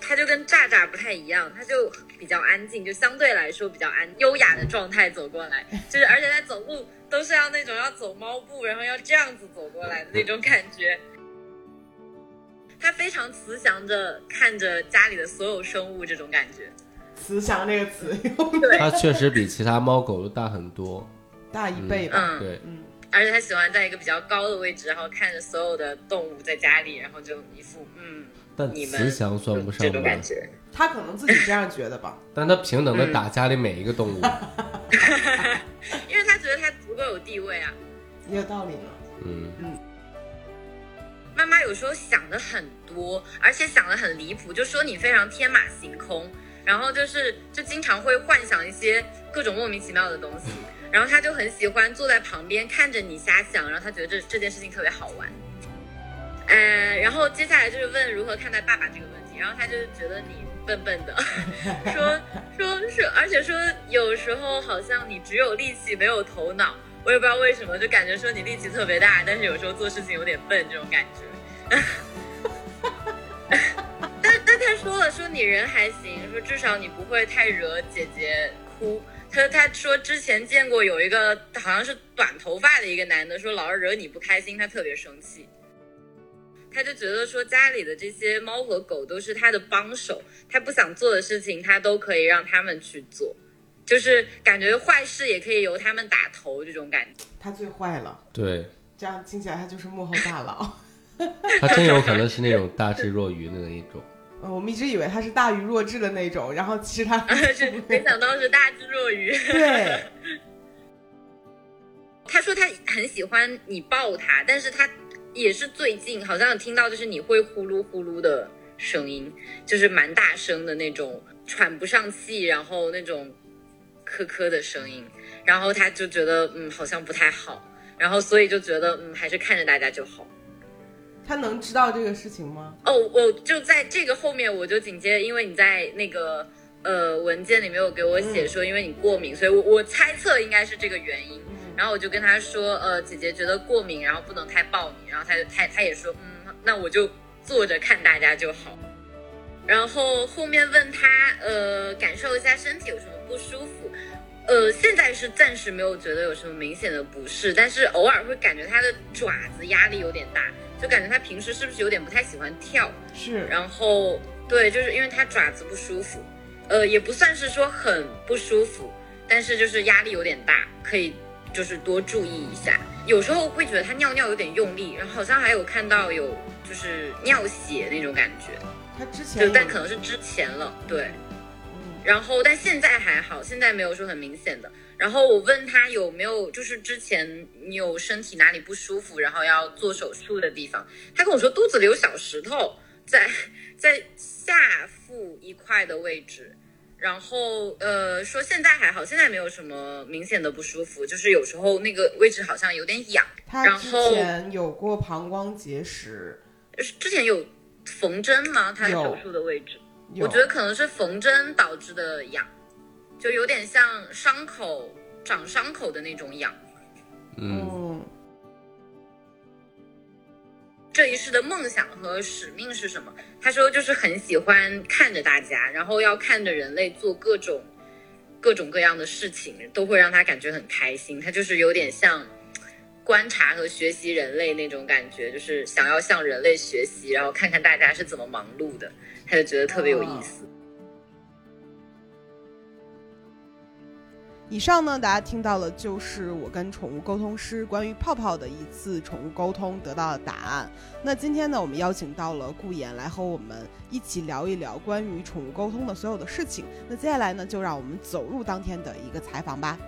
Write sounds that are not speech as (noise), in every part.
它就跟炸炸不太一样，它就比较安静，就相对来说比较安优雅的状态走过来，(laughs) 就是而且它走路都是要那种要走猫步，然后要这样子走过来的那种感觉。它非常慈祥着看着家里的所有生物，这种感觉。慈祥这个词用对，它确实比其他猫狗都大很多。大一倍吧。嗯，对，嗯，而且它喜欢在一个比较高的位置，然后看着所有的动物在家里，然后就一副嗯但你们慈祥算不上这种吧感觉。他可能自己这样觉得吧。(laughs) 但他平嗯等的打家里每一个动物。(laughs) 因为他觉得他足够有地位啊。也有道理呢。嗯，妈妈有时候想的很多，而且想的很离谱，就说你非常天马行空，然后就是就经常会幻想一些各种莫名其妙的东西，然后他就很喜欢坐在旁边看着你瞎想，然后他觉得这这件事情特别好玩。呃，然后接下来就是问如何看待爸爸这个问题，然后他就觉得你笨笨的，(laughs) 说说是，而且说有时候好像你只有力气没有头脑，我也不知道为什么，就感觉说你力气特别大，但是有时候做事情有点笨这种感觉。(laughs) 但但他说了，说你人还行，说至少你不会太惹姐姐哭。他他说之前见过有一个好像是短头发的一个男的，说老是惹你不开心，他特别生气。他就觉得说家里的这些猫和狗都是他的帮手，他不想做的事情他都可以让他们去做，就是感觉坏事也可以由他们打头这种感觉。他最坏了，对，这样听起来他就是幕后大佬。(laughs) 他真有可能是那种大智若愚的那一种。嗯，我们一直以为他是大愚若智的那种，然后其实他是 (laughs) 没想到是大智若愚。对，(laughs) 他说他很喜欢你抱他，但是他也是最近好像有听到就是你会呼噜呼噜的声音，就是蛮大声的那种，喘不上气，然后那种咳咳的声音，然后他就觉得嗯好像不太好，然后所以就觉得嗯还是看着大家就好。他能知道这个事情吗？哦，我就在这个后面，我就紧接着，因为你在那个呃文件里面有给我写说，因为你过敏，所以我我猜测应该是这个原因。然后我就跟他说，呃，姐姐觉得过敏，然后不能太抱你，然后他就他他也说，嗯，那我就坐着看大家就好。然后后面问他，呃，感受一下身体有什么不舒服，呃，现在是暂时没有觉得有什么明显的不适，但是偶尔会感觉他的爪子压力有点大，就感觉他平时是不是有点不太喜欢跳，是，然后对，就是因为他爪子不舒服，呃，也不算是说很不舒服，但是就是压力有点大，可以就是多注意一下。有时候会觉得他尿尿有点用力，然后好像还有看到有就是尿血那种感觉，他之前就但可能是之前了，对。嗯然后但现在还好，现在没有说很明显的。然后我问他有没有就是之前你有身体哪里不舒服，然后要做手术的地方，他跟我说肚子里有小石头在在下腹一块的位置。然后呃说现在还好，现在没有什么明显的不舒服，就是有时候那个位置好像有点痒。他之然后前有过膀胱结石，之前有缝针吗？他有手术的位置？我觉得可能是缝针导致的痒，就有点像伤口长伤口的那种痒。嗯，嗯，这一世的梦想和使命是什么？他说就是很喜欢看着大家，然后要看着人类做各种各种各样的事情，都会让他感觉很开心。他就是有点像观察和学习人类那种感觉，就是想要向人类学习，然后看看大家是怎么忙碌的，他就觉得特别有意思。以上呢，大家听到了就是我跟宠物沟通师关于泡泡的一次宠物沟通得到的答案。那今天呢，我们邀请到了顾妍来和我们一起聊一聊关于宠物沟通的所有的事情。那接下来呢，就让我们走入当天的一个采访吧。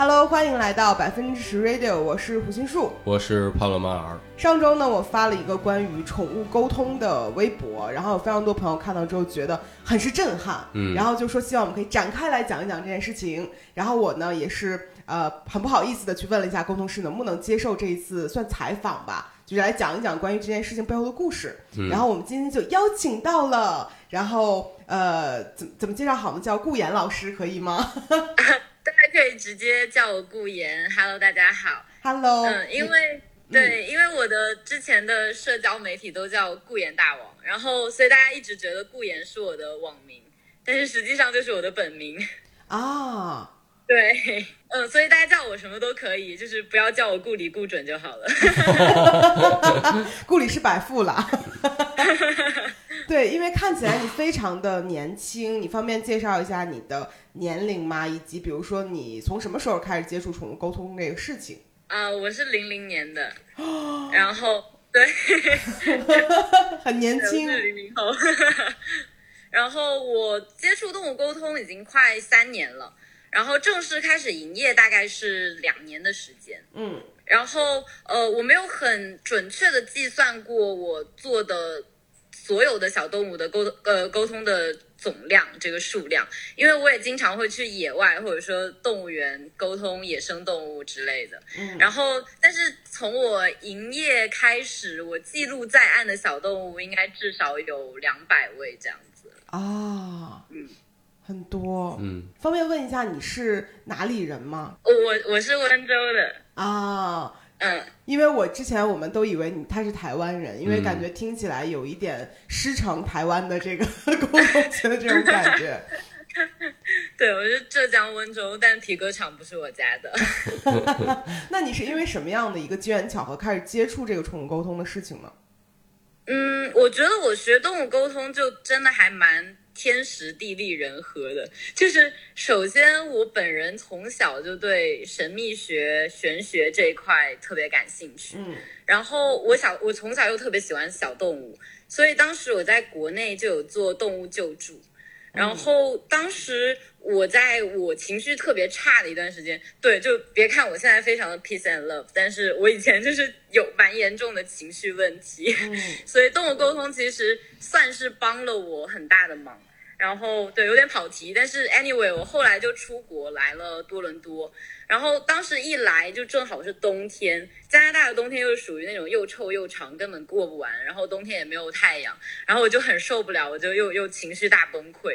Hello，欢迎来到百分之十 Radio，我是胡心树。我是帕洛马尔。上周呢，我发了一个关于宠物沟通的微博，然后有非常多朋友看到之后觉得很是震撼，嗯然后就说希望我们可以展开来讲一讲这件事情。然后我呢也是呃很不好意思的去问了一下沟通师能不能接受这一次算采访吧，就是来讲一讲关于这件事情背后的故事。嗯然后我们今天就邀请到了，然后呃，怎怎么介绍好呢？叫顾岩老师可以吗 (laughs) (laughs) 大家可以直接叫我顾言。Hello，大家好。？Hello，嗯，因为对，因为我的之前的社交媒体都叫顾言大王，然后所以大家一直觉得顾言是我的网名，但是实际上就是我的本名。啊，对，嗯，所以大家叫我什么都可以，就是不要叫我顾里顾准就好了。(laughs) 顾里是百富啦。对，因为看起来你非常的年轻，你方便介绍一下你的年龄吗？以及比如说你从什么时候开始接触宠物沟通这个事情？啊、我是零零年的，(laughs) 然后对，(laughs) 很年轻零零后。然后我接触动物沟通已经快三年了，然后正式开始营业大概是两年的时间。嗯然后呃，我没有很准确的计算过我做的所有的小动物的沟呃沟通的总量这个数量，因为我也经常会去野外或者说动物园沟通野生动物之类的。嗯然后，但是从我营业开始，我记录在案的小动物应该至少有两百位这样子。啊，很多。嗯，方便问一下你是哪里人吗？我我是温州的，啊，嗯，因为我之前我们都以为你他是台湾人，因为嗯感觉听起来有一点师承台湾的这个 (laughs) 沟通学的这种感觉。(laughs) 对，我是浙江温州，但体格厂不是我家的。(laughs) 那你是因为什么样的一个机缘巧合开始接触这个宠物沟通的事情呢？嗯，我觉得我学动物沟通就真的还蛮天时地利人和的。就是首先我本人从小就对神秘学、玄学这一块特别感兴趣，嗯然后我小我从小又特别喜欢小动物，所以当时我在国内就有做动物救助。然后当时我在我情绪特别差的一段时间，对，就别看我现在非常的 peace and love，但是我以前就是有蛮严重的情绪问题，嗯 (laughs) 所以动物沟通其实算是帮了我很大的忙。然后对，有点跑题，但是 anyway，我后来就出国来了多伦多，然后当时一来就正好是冬天，加拿大的冬天又是属于那种又臭又长，根本过不完，然后冬天也没有太阳，然后我就很受不了，我就又又情绪大崩溃。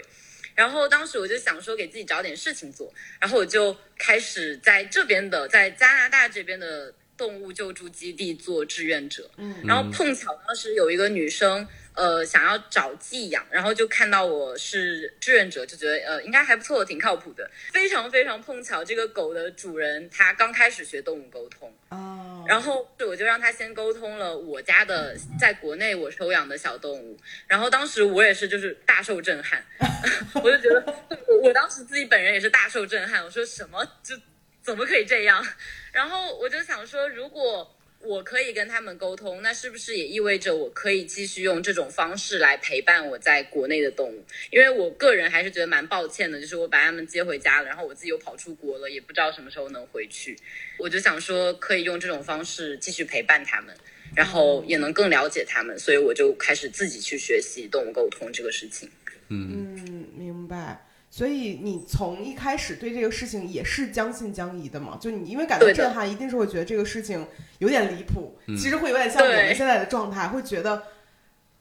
然后当时我就想说给自己找点事情做，然后我就开始在这边的，在加拿大这边的动物救助基地做志愿者。嗯然后碰巧当时有一个女生，呃，想要找寄养，然后就看到我是志愿者，就觉得呃应该还不错，挺靠谱的。非常非常碰巧，这个狗的主人他刚开始学动物沟通，啊，然后我就让他先沟通了我家的在国内我收养的小动物，然后当时我也是就是大受震撼，(laughs) 我就觉得我我当时自己本人也是大受震撼，我说什么就怎么可以这样？然后我就想说，如果我可以跟他们沟通，那是不是也意味着我可以继续用这种方式来陪伴我在国内的动物？因为我个人还是觉得蛮抱歉的，就是我把他们接回家了，然后我自己又跑出国了，也不知道什么时候能回去。我就想说，可以用这种方式继续陪伴他们，然后也能更了解他们，所以我就开始自己去学习动物沟通这个事情。嗯，明白。所以你从一开始对这个事情也是将信将疑的嘛？就你因为感到震撼，一定是会觉得这个事情有点离谱。其实会有点像我们现在的状态，会觉得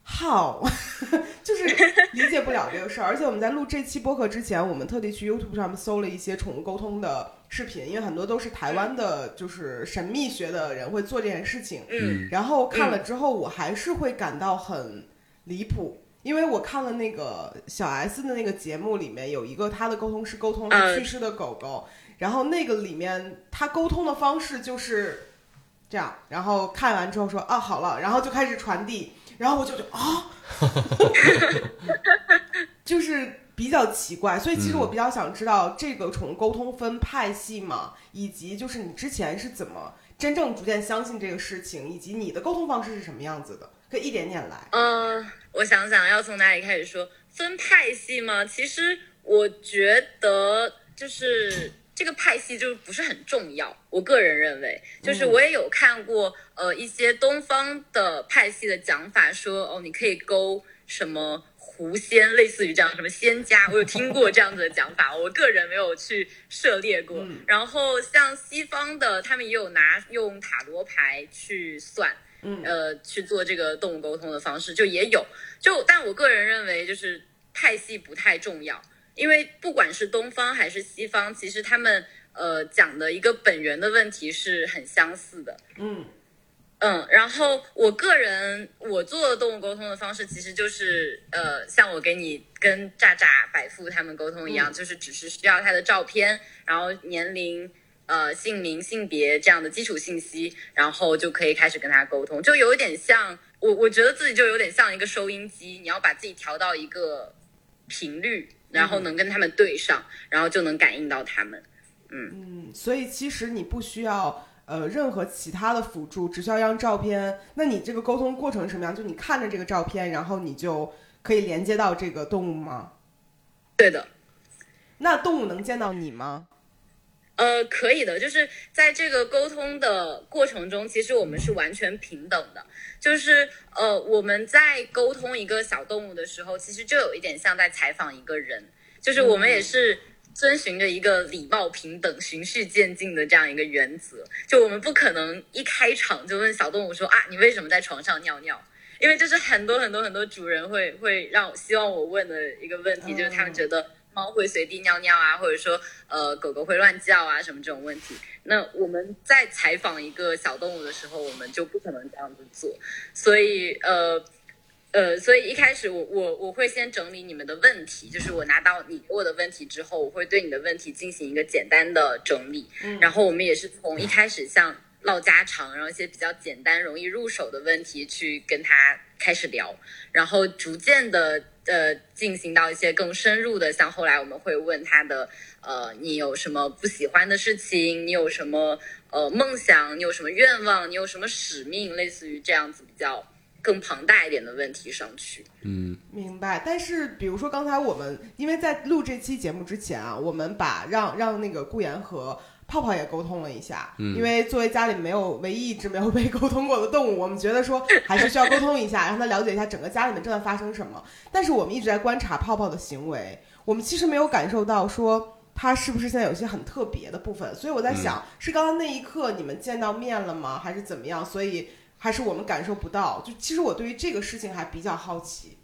how，(laughs) 就是理解不了这个事儿。而且我们在录这期播客之前，我们特地去 YouTube 上面搜了一些宠物沟通的视频，因为很多都是台湾的，就是神秘学的人会做这件事情。嗯然后看了之后，我还是会感到很离谱，因为我看了那个小 S 的那个节目，里面有一个他的沟通是沟通去世的狗狗，然后那个里面他沟通的方式就是这样，然后看完之后说啊好了，然后就开始传递，然后我就觉得啊，(laughs) 就是比较奇怪，所以其实我比较想知道这个宠物沟通分派系嘛，以及就是你之前是怎么真正逐渐相信这个事情，以及你的沟通方式是什么样子的，可以一点点来。呃，我想想要从哪里开始说分派系吗？其实我觉得就是这个派系就不是很重要。我个人认为，就是我也有看过呃一些东方的派系的讲法说，哦，你可以勾什么。狐仙类似于这样什么仙家，我有听过这样子的讲法，(laughs) 我个人没有去涉猎过。然后像西方的，他们也有拿用塔罗牌去算，嗯呃去做这个动物沟通的方式，就也有。就但我个人认为，就是派系不太重要，因为不管是东方还是西方，其实他们呃讲的一个本源的问题是很相似的。嗯嗯，然后我个人我做的动物沟通的方式，其实就是呃，像我给你跟炸炸、百富他们沟通一样，嗯就是只是需要他的照片，然后年龄、呃姓名、性别这样的基础信息，然后就可以开始跟他沟通，就有一点像我我觉得自己就有点像一个收音机，你要把自己调到一个频率，然后能跟他们对上，然后就能感应到他们。嗯，所以其实你不需要呃任何其他的辅助，只需要一张照片。那你这个沟通过程是什么样？就你看着这个照片，然后你就可以连接到这个动物吗？对的。那动物能见到你吗？呃，可以的，就是在这个沟通的过程中，其实我们是完全平等的。就是呃，我们在沟通一个小动物的时候，其实就有一点像在采访一个人，就是我们也是遵循着一个礼貌、平等、循序渐进的这样一个原则。就我们不可能一开场就问小动物说啊，你为什么在床上尿尿？因为这是很多很多很多主人会会让希望我问的一个问题，就是他们觉得猫会随地尿尿啊，或者说呃狗狗会乱叫啊什么这种问题。那我们在采访一个小动物的时候，我们就不可能这样子做，所以呃。呃，所以一开始我我我会先整理你们的问题，就是我拿到你给我的问题之后，我会对你的问题进行一个简单的整理，嗯然后我们也是从一开始像唠家常，然后一些比较简单、容易入手的问题去跟他开始聊，然后逐渐的呃进行到一些更深入的，像后来我们会问他的呃你有什么不喜欢的事情，你有什么呃梦想，你有什么愿望，你有什么使命，类似于这样子比较更庞大一点的问题上去。嗯明白，但是比如说刚才我们因为在录这期节目之前啊，我们把让让那个顾言和泡泡也沟通了一下，嗯因为作为家里没有唯一一只没有被沟通过的动物，我们觉得说还是需要沟通一下，让他了解一下整个家里面正在发生什么。但是我们一直在观察泡泡的行为，我们其实没有感受到说他是不是现在有一些很特别的部分，所以我在想，是刚刚那一刻你们见到面了吗，还是怎么样？所以还是我们感受不到。就其实我对于这个事情还比较好奇。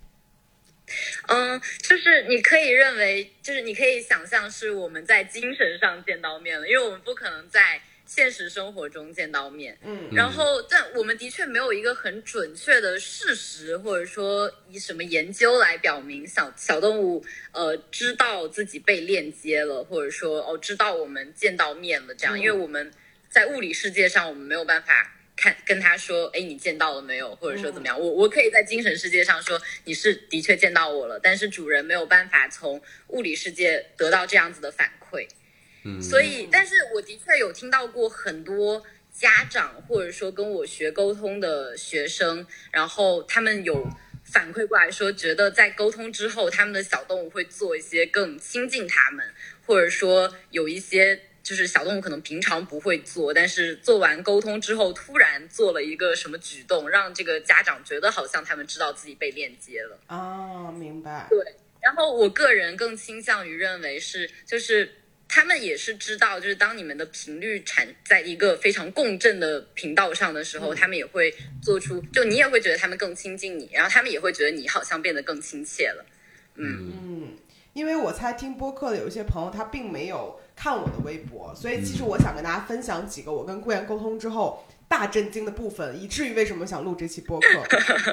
嗯，就是你可以认为，就是你可以想象是我们在精神上见到面了，因为我们不可能在现实生活中见到面。嗯然后，但我们的确没有一个很准确的事实，或者说以什么研究来表明小小动物呃知道自己被链接了，或者说哦知道我们见到面了这样，嗯因为我们在物理世界上我们没有办法。看跟他说，哎，你见到了没有？或者说怎么样？我我可以在精神世界上说你是的确见到我了，但是主人没有办法从物理世界得到这样子的反馈。嗯，所以，但是我的确有听到过很多家长或者说跟我学沟通的学生，然后他们有反馈过来说，觉得在沟通之后，他们的小动物会做一些更亲近他们，或者说有一些就是小动物可能平常不会做，但是做完沟通之后，突然做了一个什么举动，让这个家长觉得好像他们知道自己被链接了。啊，明白。对，然后我个人更倾向于认为是，就是他们也是知道，就是当你们的频率产在一个非常共振的频道上的时候，嗯他们也会做出，就你也会觉得他们更亲近你，然后他们也会觉得你好像变得更亲切了。嗯，因为我猜听播客的有一些朋友他并没有看我的微博，所以其实我想跟大家分享几个我跟顾源沟通之后大震惊的部分，以至于为什么想录这期播客。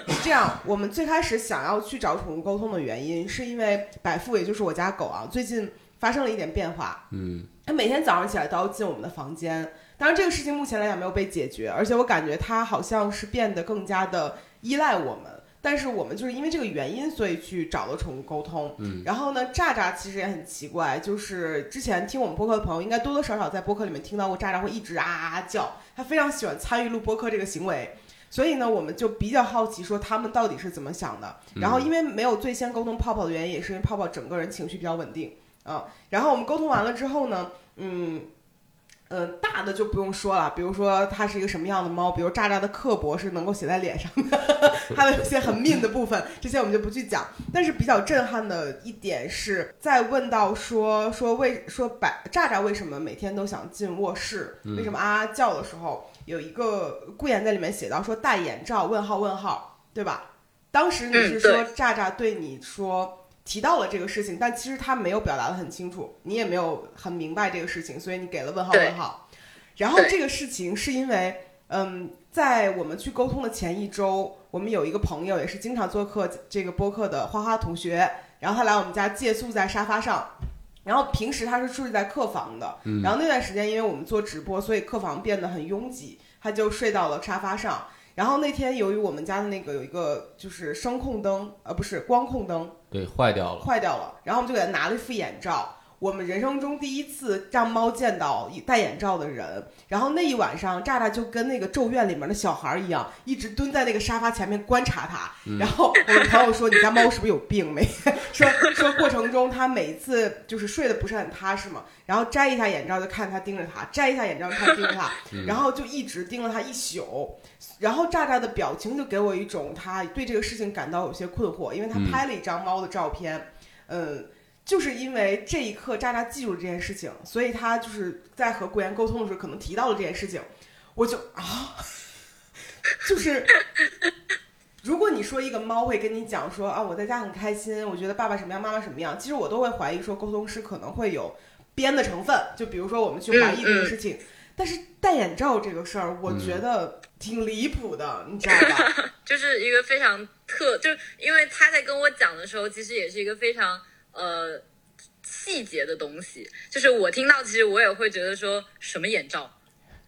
是 (laughs) 这样，我们最开始想要去找宠物沟通的原因，是因为百富，也就是我家狗啊，最近发生了一点变化。嗯它每天早上起来都要进我们的房间，当然这个事情目前来讲没有被解决，而且我感觉它好像是变得更加的依赖我们。但是我们就是因为这个原因，所以去找了宠物沟通。嗯，然后呢，炸炸其实也很奇怪，就是之前听我们播客的朋友，应该多多少少在播客里面听到过炸炸会一直啊啊啊叫，他非常喜欢参与录播客这个行为。所以呢，我们就比较好奇，说他们到底是怎么想的。然后因为没有最先沟通泡泡的原因，也是因为泡泡整个人情绪比较稳定啊。然后我们沟通完了之后呢，嗯。嗯，大的就不用说了，比如说它是一个什么样的猫，比如炸炸的刻薄是能够写在脸上的，(laughs) 它的有些很 mean 的部分，这些我们就不去讲。但是比较震撼的一点是在问到说说为说白炸炸为什么每天都想进卧室，为什么啊啊叫的时候，有一个顾言在里面写到说戴眼罩问号问号，对吧？当时你是说炸炸对你说提到了这个事情，但其实他没有表达的很清楚，你也没有很明白这个事情，所以你给了问号问号。然后这个事情是因为，嗯，在我们去沟通的前一周，我们有一个朋友也是经常做客这个播客的花花同学，然后他来我们家借宿在沙发上，然后平时他是住在客房的，然后那段时间因为我们做直播，所以客房变得很拥挤，他就睡到了沙发上。然后那天由于我们家的那个有一个就是声控灯，呃，不是光控灯，对，坏掉了，坏掉了。然后我们就给他拿了一副眼罩。我们人生中第一次让猫见到戴眼罩的人，然后那一晚上，炸炸就跟那个咒怨里面的小孩一样，一直蹲在那个沙发前面观察他。然后我们朋友说：“你家猫是不是有病？”没说说过程中他每一次就是睡得不是很踏实嘛，然后摘一下眼罩就看他盯着他，摘一下眼罩看盯着他，然后就一直盯了他一宿。然后炸炸的表情就给我一种他对这个事情感到有些困惑，因为他拍了一张猫的照片，嗯。就是因为这一刻，渣渣记住了这件事情，所以他就是在和顾言沟通的时候，可能提到了这件事情。我就啊，(laughs) 就是如果你说一个猫会跟你讲说啊，我在家很开心，我觉得爸爸什么样，妈妈什么样，其实我都会怀疑说沟通师可能会有编的成分。就比如说我们去怀疑这个事情，但是戴眼罩这个事儿，我觉得挺离谱的，你知道吧？(laughs) 就是一个非常特，就因为他在跟我讲的时候，其实也是一个非常。呃，细节的东西，就是我听到，其实我也会觉得说什么眼罩，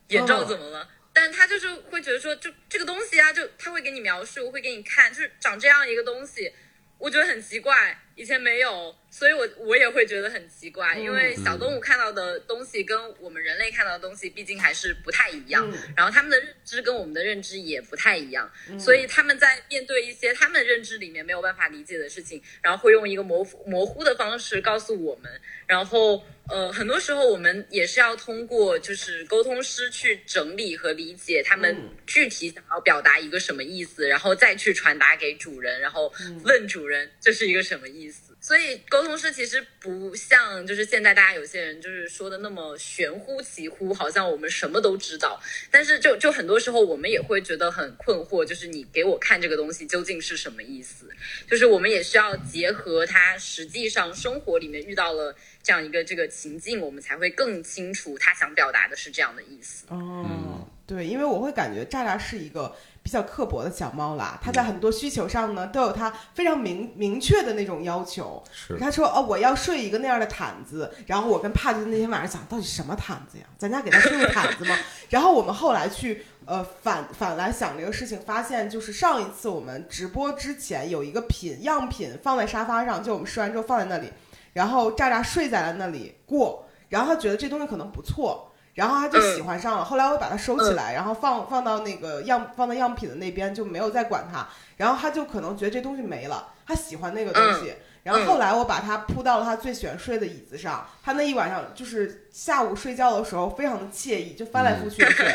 眼罩怎么了？但他就是会觉得说，就这个东西啊，就他会给你描述，会给你看，就是长这样一个东西，我觉得很奇怪，以前没有。所以，我我也会觉得很奇怪，因为小动物看到的东西跟我们人类看到的东西，毕竟还是不太一样。然后，他们的认知跟我们的认知也不太一样，所以他们在面对一些他们认知里面没有办法理解的事情，然后会用一个模糊模糊的方式告诉我们。然后，呃，很多时候我们也是要通过就是沟通师去整理和理解他们具体想要表达一个什么意思，然后再去传达给主人，然后问主人这是一个什么意思。所以沟通师其实不像，就是现在大家有些人就是说的那么玄乎其乎，好像我们什么都知道。但是就就很多时候我们也会觉得很困惑，就是你给我看这个东西究竟是什么意思？就是我们也需要结合他实际上生活里面遇到了这样一个这个情境，我们才会更清楚他想表达的是这样的意思。哦，对，因为我会感觉炸炸是一个。比较刻薄的小猫啦，它在很多需求上呢都有它非常明明确的那种要求。是，他说哦，我要睡一个那样的毯子。然后我跟帕金那天晚上想，到底什么毯子呀？咱家给他睡个毯子吗？(laughs) 然后我们后来去呃反反来想这个事情，发现就是上一次我们直播之前有一个品样品放在沙发上，就我们试完之后放在那里，然后炸炸睡在了那里过，然后他觉得这东西可能不错。然后他就喜欢上了，后来我把它收起来，然后放放到那个样放到样品的那边，就没有再管它。然后他就可能觉得这东西没了，他喜欢那个东西。然后后来我把它铺到了他最喜欢睡的椅子上，他那一晚上就是下午睡觉的时候非常的惬意，就翻来覆去的睡。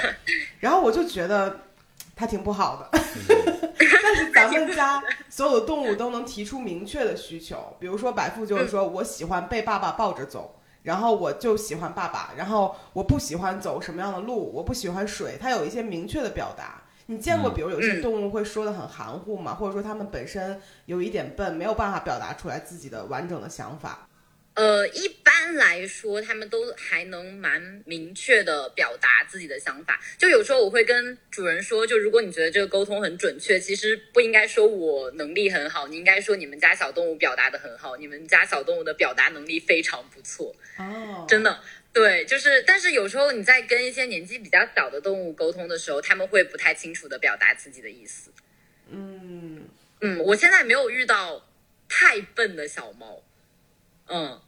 然后我就觉得他挺不好的，(laughs) 但是咱们家所有的动物都能提出明确的需求，比如说百富就是说我喜欢被爸爸抱着走。然后我就喜欢爸爸，然后我不喜欢走什么样的路，我不喜欢水，它有一些明确的表达。你见过，比如有些动物会说的很含糊吗？或者说它们本身有一点笨，没有办法表达出来自己的完整的想法？呃，一般来说，他们都还能蛮明确的表达自己的想法。就有时候我会跟主人说，就如果你觉得这个沟通很准确，其实不应该说我能力很好，你应该说你们家小动物表达的很好，你们家小动物的表达能力非常不错。哦，真的，对，就是，但是有时候你在跟一些年纪比较小的动物沟通的时候，他们会不太清楚的表达自己的意思。嗯嗯，我现在没有遇到太笨的小猫。嗯。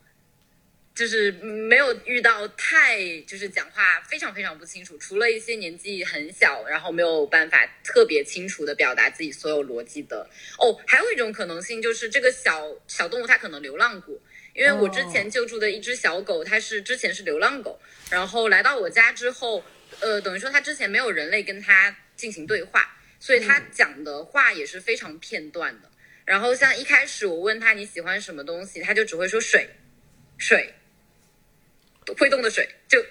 就是没有遇到太就是讲话非常非常不清楚，除了一些年纪很小，然后没有办法特别清楚的表达自己所有逻辑的。哦，还有一种可能性就是这个小小动物它可能流浪过，因为我之前救助的一只小狗，它是之前是流浪狗，然后来到我家之后，呃，等于说它之前没有人类跟它进行对话，所以它讲的话也是非常片段的。然后像一开始我问他你喜欢什么东西，他就只会说水，水。会动的水，就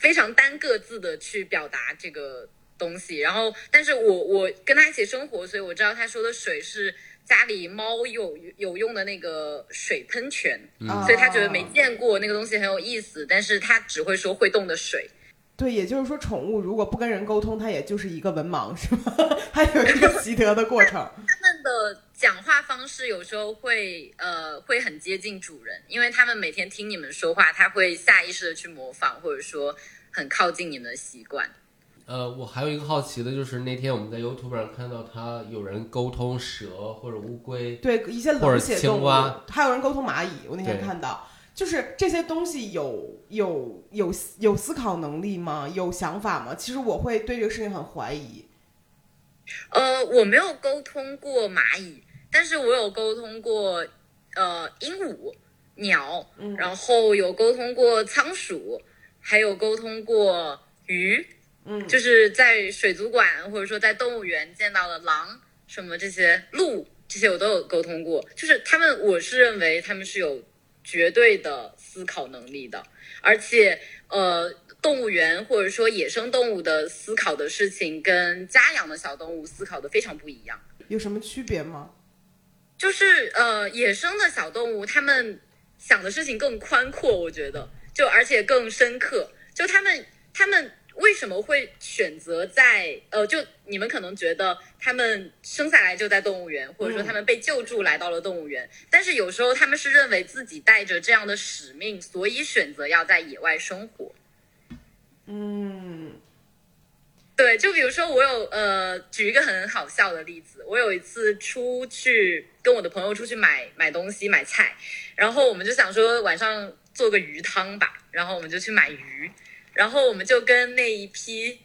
非常单个字的去表达这个东西。然后，但是我我跟他一起生活，所以我知道他说的水是家里猫有有用的那个水喷泉，啊所以他觉得没见过那个东西很有意思，但是他只会说会动的水。对，也就是说，宠物如果不跟人沟通，它也就是一个文盲，是吗？(laughs) 它有一个习得的过程。的讲话方式有时候会呃会很接近主人，因为他们每天听你们说话，他会下意识的去模仿，或者说很靠近你们的习惯。呃，我还有一个好奇的就是那天我们在 YouTube 上看到他有人沟通蛇或者乌龟，对一些冷血动物，还有人沟通蚂蚁。我那天看到，就是这些东西有有有有思考能力吗？有想法吗？其实我会对这个事情很怀疑。呃，我没有沟通过蚂蚁，但是我有沟通过呃鹦鹉、鸟，嗯然后有沟通过仓鼠，还有沟通过鱼，嗯，就是在水族馆或者说在动物园见到的狼什么这些鹿这些我都有沟通过，就是他们我是认为他们是有绝对的思考能力的，而且呃。动物园或者说野生动物的思考的事情，跟家养的小动物思考的非常不一样。有什么区别吗？就是呃，野生的小动物，他们想的事情更宽阔，我觉得，就而且更深刻。就他们，他们为什么会选择在呃，就你们可能觉得他们生下来就在动物园，或者说他们被救助来到了动物园，但是有时候他们是认为自己带着这样的使命，所以选择要在野外生活。嗯。对，就比如说我有呃，举一个很好笑的例子，我有一次出去跟我的朋友出去买买东西买菜，然后我们就想说晚上做个鱼汤吧，然后我们就去买鱼，然后我们就跟那一批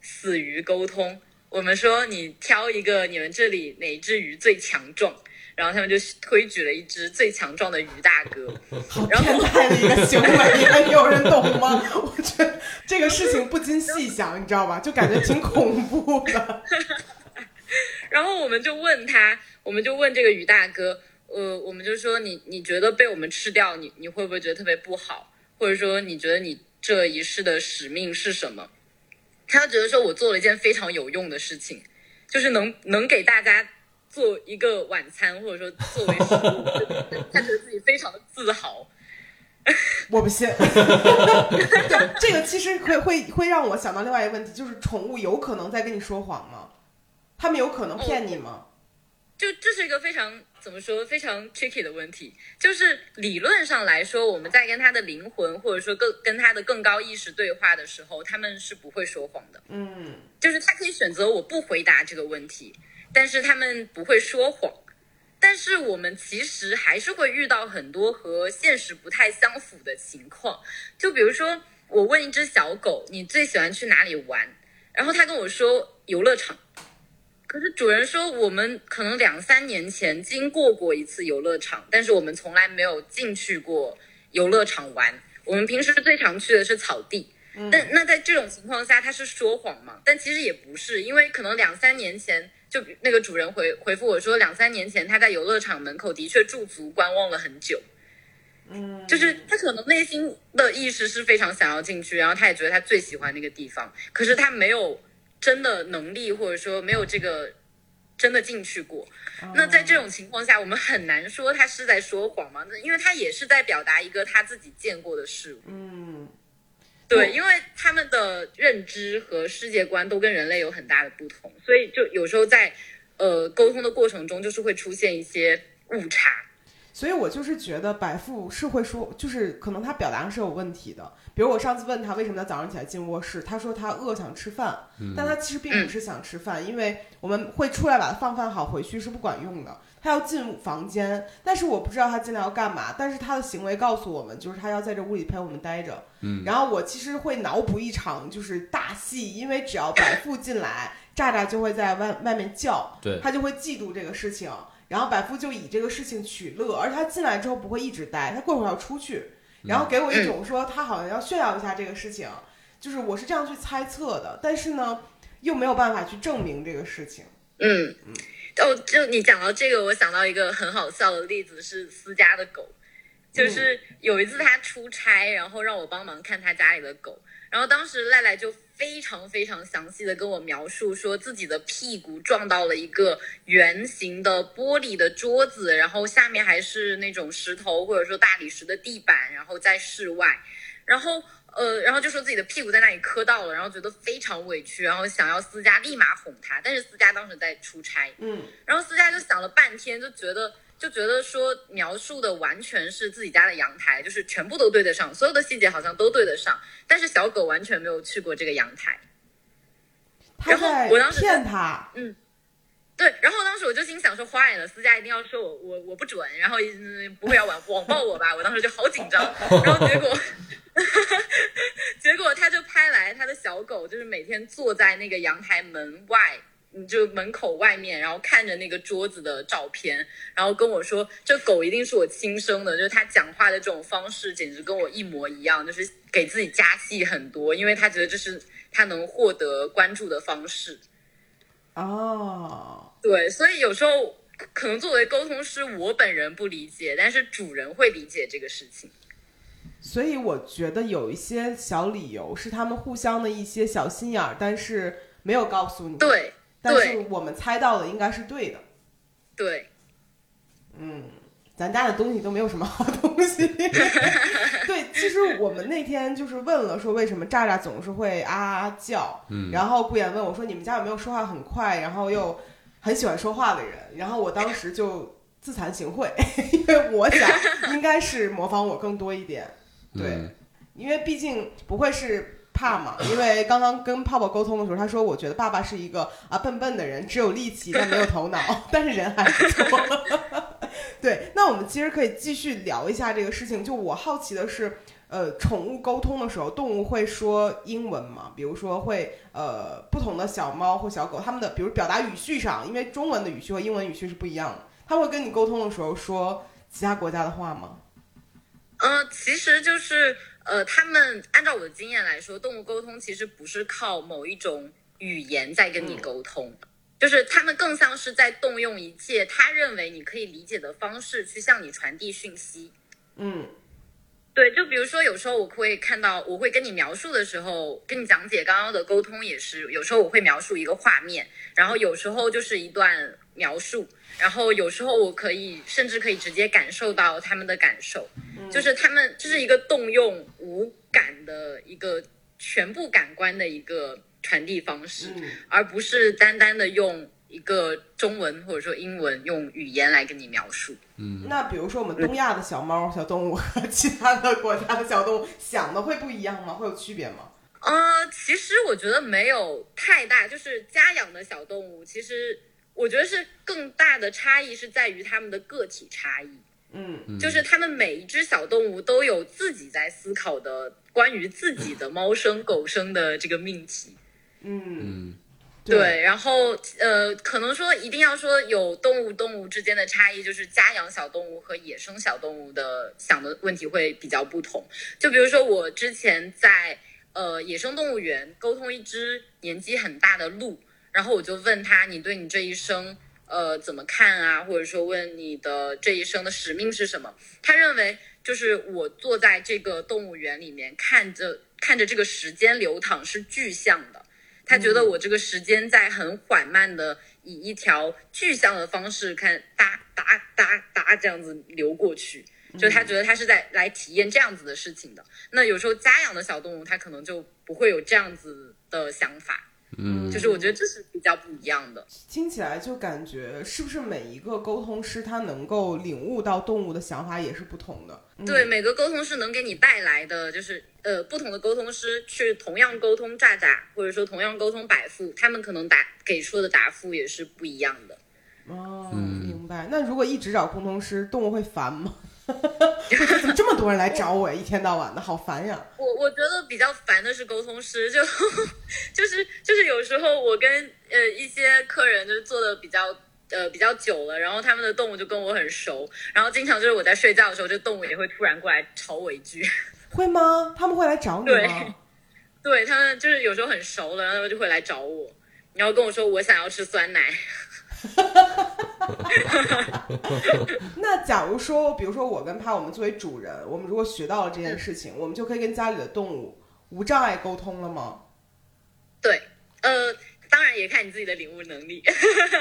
死鱼沟通，我们说你挑一个你们这里哪只鱼最强壮，然后他们就推举了一只最强壮的鱼大哥，(laughs) 好然后变态的一个行为，有人懂吗？我觉得这个事情不禁细想，你知道吧？就感觉挺恐怖的。(laughs) 然后我们就问他，我们就问这个于大哥，呃，我们就说你你觉得被我们吃掉，你你会不会觉得特别不好？或者说你觉得你这一世的使命是什么？他就觉得说我做了一件非常有用的事情，就是能能给大家做一个晚餐，或者说作为食物，他觉得自己非常的自豪。(laughs) 我不信。(laughs) 对，这个其实会会会让我想到另外一个问题，就是宠物有可能在跟你说谎吗？他们有可能骗你吗？就这是一个非常怎么说非常 tricky 的问题，就是理论上来说，我们在跟他的灵魂或者说更跟他的更高意识对话的时候，他们是不会说谎的。嗯就是他可以选择我不回答这个问题，但是他们不会说谎。但是我们其实还是会遇到很多和现实不太相符的情况，就比如说我问一只小狗你最喜欢去哪里玩，然后它跟我说游乐场，可是主人说我们可能两三年前经过过一次游乐场，但是我们从来没有进去过游乐场玩，我们平时最常去的是草地。但那在这种情况下，他是说谎吗？但其实也不是，因为可能两三年前，就那个主人回回复我说，两三年前他在游乐场门口的确驻足观望了很久，嗯，就是他可能内心的意识是非常想要进去，然后他也觉得他最喜欢那个地方，可是他没有真的能力，或者说没有这个真的进去过。那在这种情况下，我们很难说他是在说谎吗？那因为他也是在表达一个他自己见过的事物。嗯对，因为他们的认知和世界观都跟人类有很大的不同，所以就有时候在呃沟通的过程中，就是会出现一些误差。所以我就是觉得白富是会说，就是可能他表达上是有问题的。比如我上次问他为什么他早上起来进卧室，他说他饿想吃饭，但他其实并不是想吃饭，因为我们会出来把它放饭好，回去是不管用的。他要进房间，但是我不知道他进来要干嘛，但是他的行为告诉我们，就是他要在这屋里陪我们待着。嗯，然后我其实会脑补一场就是大戏，因为只要百富进来，炸炸就会在外外面叫，对，他就会嫉妒这个事情，然后百富就以这个事情取乐，而他进来之后不会一直待，他过会儿要出去，然后给我一种说他好像要炫耀一下这个事情，就是我是这样去猜测的，但是呢，又没有办法去证明这个事情。嗯。嗯，哦，就你讲到这个，我想到一个很好笑的例子，是私家的狗。就是有一次他出差，然后让我帮忙看他家里的狗，然后当时赖赖就非常非常详细的跟我描述说自己的屁股撞到了一个圆形的玻璃的桌子，然后下面还是那种石头或者说大理石的地板，然后在室外，然后。呃，然后就说自己的屁股在那里磕到了，然后觉得非常委屈，然后想要思佳立马哄他，但是思佳当时在出差，嗯，然后思佳就想了半天，就觉得就觉得说描述的完全是自己家的阳台，就是全部都对得上，所有的细节好像都对得上，但是小狗完全没有去过这个阳台。然后我当时骗他，嗯，对，然后当时我就心想说坏了，思佳一定要说我我我不准，然后嗯不会要网网暴我吧？我当时就好紧张，然后结果。(laughs) 结果他就拍来他的小狗，就是每天坐在那个阳台门外，就门口外面，然后看着那个桌子的照片，然后跟我说，这狗一定是我亲生的，就是他讲话的这种方式简直跟我一模一样，就是给自己加戏很多，因为他觉得这是他能获得关注的方式。哦，对，所以有时候可能作为沟通师，我本人不理解，但是主人会理解这个事情。所以我觉得有一些小理由是他们互相的一些小心眼儿，但是没有告诉你。对，但是我们猜到的应该是对的。对，嗯，咱家的东西都没有什么好东西。(laughs) 对，其实我们那天就是问了，说为什么炸炸总是会啊啊叫。嗯。然后顾言问我说：“你们家有没有说话很快，然后又很喜欢说话的人？”然后我当时就自惭形秽，(laughs) 因为我想应该是模仿我更多一点。对，因为毕竟不会是怕嘛。因为刚刚跟泡泡沟通的时候，他说：“我觉得爸爸是一个啊笨笨的人，只有力气但没有头脑，(laughs) 但是人还不错。(laughs) ”对，那我们其实可以继续聊一下这个事情。就我好奇的是，呃，宠物沟通的时候，动物会说英文吗？比如说会呃，不同的小猫或小狗，它们的比如表达语序上，因为中文的语序和英文语序是不一样的，它会跟你沟通的时候说其他国家的话吗？呃，其实就是呃，他们按照我的经验来说，动物沟通其实不是靠某一种语言在跟你沟通，就是他们更像是在动用一切他认为你可以理解的方式去向你传递讯息。嗯，对，就比如说有时候我会看到，我会跟你描述的时候，跟你讲解刚刚的沟通也是，有时候我会描述一个画面，然后有时候就是一段描述。然后有时候我可以甚至可以直接感受到他们的感受，就是他们这是一个动用五感的一个全部感官的一个传递方式，而不是单单的用一个中文或者说英文用语言来跟你描述。嗯，那比如说我们东亚的小猫小动物和其他的国家的小动物想的会不一样吗？会有区别吗？呃，其实我觉得没有太大，就是家养的小动物其实。我觉得是更大的差异是在于他们的个体差异，嗯，就是他们每一只小动物都有自己在思考的关于自己的猫生狗生的这个命题，嗯，对，然后呃，可能说一定要说有动物动物之间的差异，就是家养小动物和野生小动物的想的问题会比较不同。就比如说我之前在呃野生动物园沟通一只年纪很大的鹿。然后我就问他，你对你这一生，呃，怎么看啊？或者说问你的这一生的使命是什么？他认为就是我坐在这个动物园里面，看着看着这个时间流淌是具象的。他觉得我这个时间在很缓慢的以一条具象的方式看哒哒哒哒这样子流过去，就他觉得他是在来体验这样子的事情的。那有时候家养的小动物，它可能就不会有这样子的想法。嗯，就是我觉得这是比较不一样的。听起来就感觉是不是每一个沟通师他能够领悟到动物的想法也是不同的。对，每个沟通师能给你带来的就是呃不同的沟通师去同样沟通炸炸，或者说同样沟通百富，他们可能答给出的答复也是不一样的。哦，明白。那如果一直找沟通师，动物会烦吗？(laughs) 怎么这么多人来找我呀？一天到晚的好烦呀！我我觉得比较烦的是沟通师，就就是就是有时候我跟呃一些客人就是做的比较呃比较久了，然后他们的动物就跟我很熟，然后经常就是我在睡觉的时候，这动物也会突然过来吵我一句。(laughs) 会吗？他们会来找你吗？对他们就是有时候很熟了，然后就会来找我，然后跟我说我想要吃酸奶。(laughs) 那假如说，比如说我跟帕，我们作为主人，我们如果学到了这件事情，我们就可以跟家里的动物无障碍沟通了吗？对，呃，当然也看你自己的领悟能力。